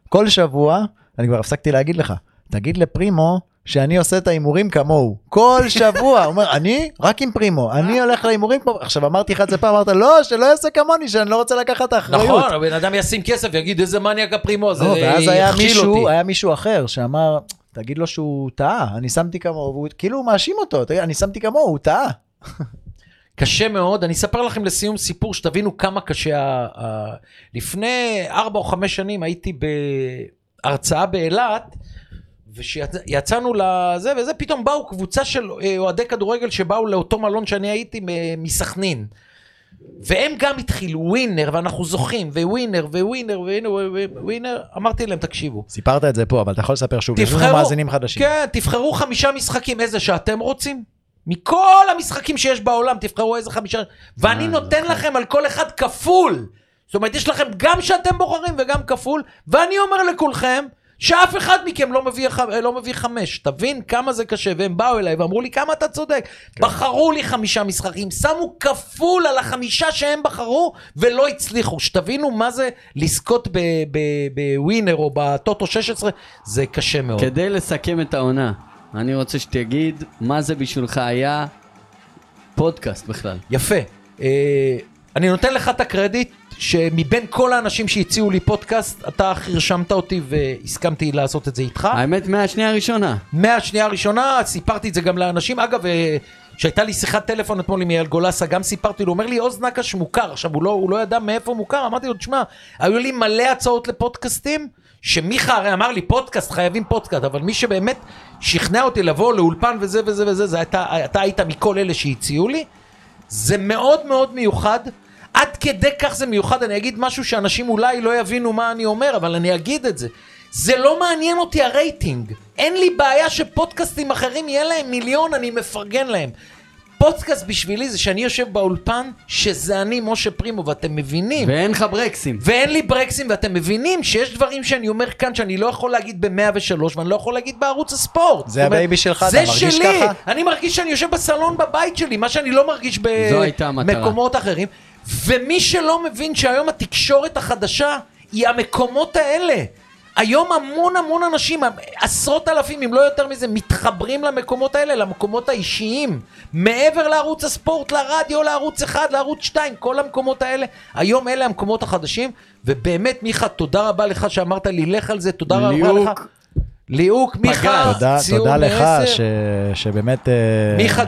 כל שבוע, אני כבר הפסקתי להגיד לך, תגיד לפרימו שאני עושה את ההימורים כמוהו. כל שבוע, הוא אומר, אני רק עם פרימו, אני הולך להימורים כמו... עכשיו אמרתי לך את זה פעם, אמרת, לא, שלא יעשה כמוני, שאני לא רוצה לקחת את האחריות. נכון, הבן אדם ישים כסף ויגיד איזה מניאק הפרימו, זה לא, ואז היה יכשיל אותי. היה מישהו אחר שאמר, תגיד לו שהוא טעה, אני שמתי כמוהו, והוא כאילו מאשים אותו, תגיד, אני שמתי כמוהו, הוא טעה. קשה מאוד. אני אספר לכם לסיום סיפור שתבינו כמה קשה. ה- ה- לפני ארבע או חמש שנים הייתי בהרצאה באילת, ושיצאנו לזה וזה, פתאום באו קבוצה של אה, אוהדי כדורגל שבאו לאותו מלון שאני הייתי מסכנין. והם גם התחילו ווינר, ואנחנו זוכים, וווינר, ווינר, ווינר, ווינר. אמרתי להם, תקשיבו, סיפרת את זה פה, אבל אתה יכול לספר שוב, יש לנו מאזינים חדשים. כן, תבחרו חמישה משחקים, איזה שאתם רוצים. מכל המשחקים שיש בעולם, תבחרו איזה חמישה, ואני אה, נותן נכון. לכם על כל אחד כפול. זאת אומרת, יש לכם גם שאתם בוחרים וגם כפול, ואני אומר לכולכם, שאף אחד מכם לא מביא, לא מביא חמש. תבין כמה זה קשה, והם באו אליי ואמרו לי, כמה אתה צודק. כן. בחרו לי חמישה משחקים, שמו כפול על החמישה שהם בחרו, ולא הצליחו. שתבינו מה זה לזכות בווינר או בטוטו 16, זה קשה מאוד. כדי לסכם את העונה, אני רוצה שתגיד מה זה בשבילך היה פודקאסט בכלל. יפה. אה, אני נותן לך את הקרדיט שמבין כל האנשים שהציעו לי פודקאסט, אתה הרשמת אותי והסכמתי לעשות את זה איתך. האמת, מהשנייה הראשונה. מהשנייה הראשונה, סיפרתי את זה גם לאנשים. אגב, אה, שהייתה לי שיחת טלפון אתמול עם אייל גולסה, גם סיפרתי לו, הוא אומר לי, עוז נקש מוכר. עכשיו, הוא לא, הוא לא ידע מאיפה מוכר, אמרתי לו, תשמע, היו לי מלא הצעות לפודקאסטים, שמיכה הרי אמר לי, פודקאסט, חייבים פודקאסט, אבל מי שבאמת שכנע אותי לבוא לאולפן וזה וזה וזה, זה אתה, אתה היית מכל אלה שהציעו לי. זה מאוד מאוד מיוחד. עד כדי כך זה מיוחד, אני אגיד משהו שאנשים אולי לא יבינו מה אני אומר, אבל אני אגיד את זה. זה לא מעניין אותי הרייטינג. אין לי בעיה שפודקאסטים אחרים יהיה להם מיליון, אני מפרגן להם. פודקאסט בשבילי זה שאני יושב באולפן, שזה אני, משה פרימו, ואתם מבינים. ואין לך ברקסים. ואין לי ברקסים, ואתם מבינים שיש דברים שאני אומר כאן שאני לא יכול להגיד ב-103 ואני לא יכול להגיד בערוץ הספורט. זה ה baby שלך, אתה זה מרגיש שלי. ככה? אני מרגיש שאני יושב בסלון בבית שלי, מה שאני לא מרגיש זו. במקומות אחרים. ומי שלא מבין שהיום התקשורת החדשה היא המקומות האלה. היום המון המון אנשים, עשרות אלפים אם לא יותר מזה, מתחברים למקומות האלה, למקומות האישיים. מעבר לערוץ הספורט, לרדיו, לערוץ 1, לערוץ 2, כל המקומות האלה. היום אלה המקומות החדשים, ובאמת מיכה, תודה רבה לך שאמרת לי, לך על זה, תודה רבה לך. ליהוק. מיכה, תודה, ציון תודה לך. ש, שבאמת אה.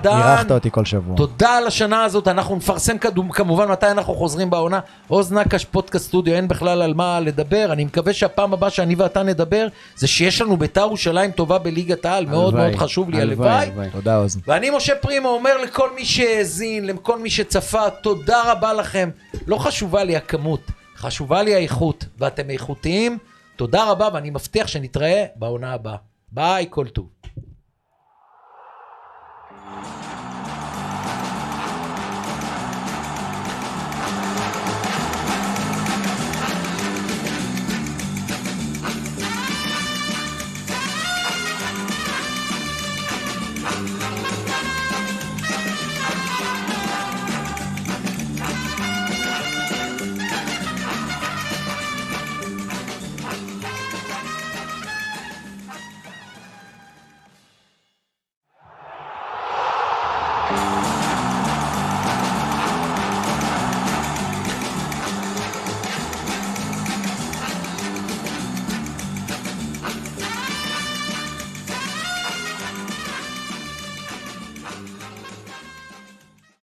אירחת אותי כל שבוע. תודה על השנה הזאת, אנחנו נפרסם כמובן מתי אנחנו חוזרים בעונה. עוז נקש פודקאסט סטודיו, אין בכלל על מה לדבר. אני מקווה שהפעם הבאה שאני ואתה נדבר, זה שיש לנו ביתר ירושלים טובה בליגת העל, מאוד מאוד חשוב לי. הלוואי. תודה עוז. ואני משה פרימו אומר לכל מי שהאזין, לכל מי שצפה, תודה רבה לכם. לא חשובה לי הכמות, חשובה לי האיכות, ואתם איכותיים. תודה רבה, ואני מבטיח שנתראה בעונה הבאה. ביי, כל טוב.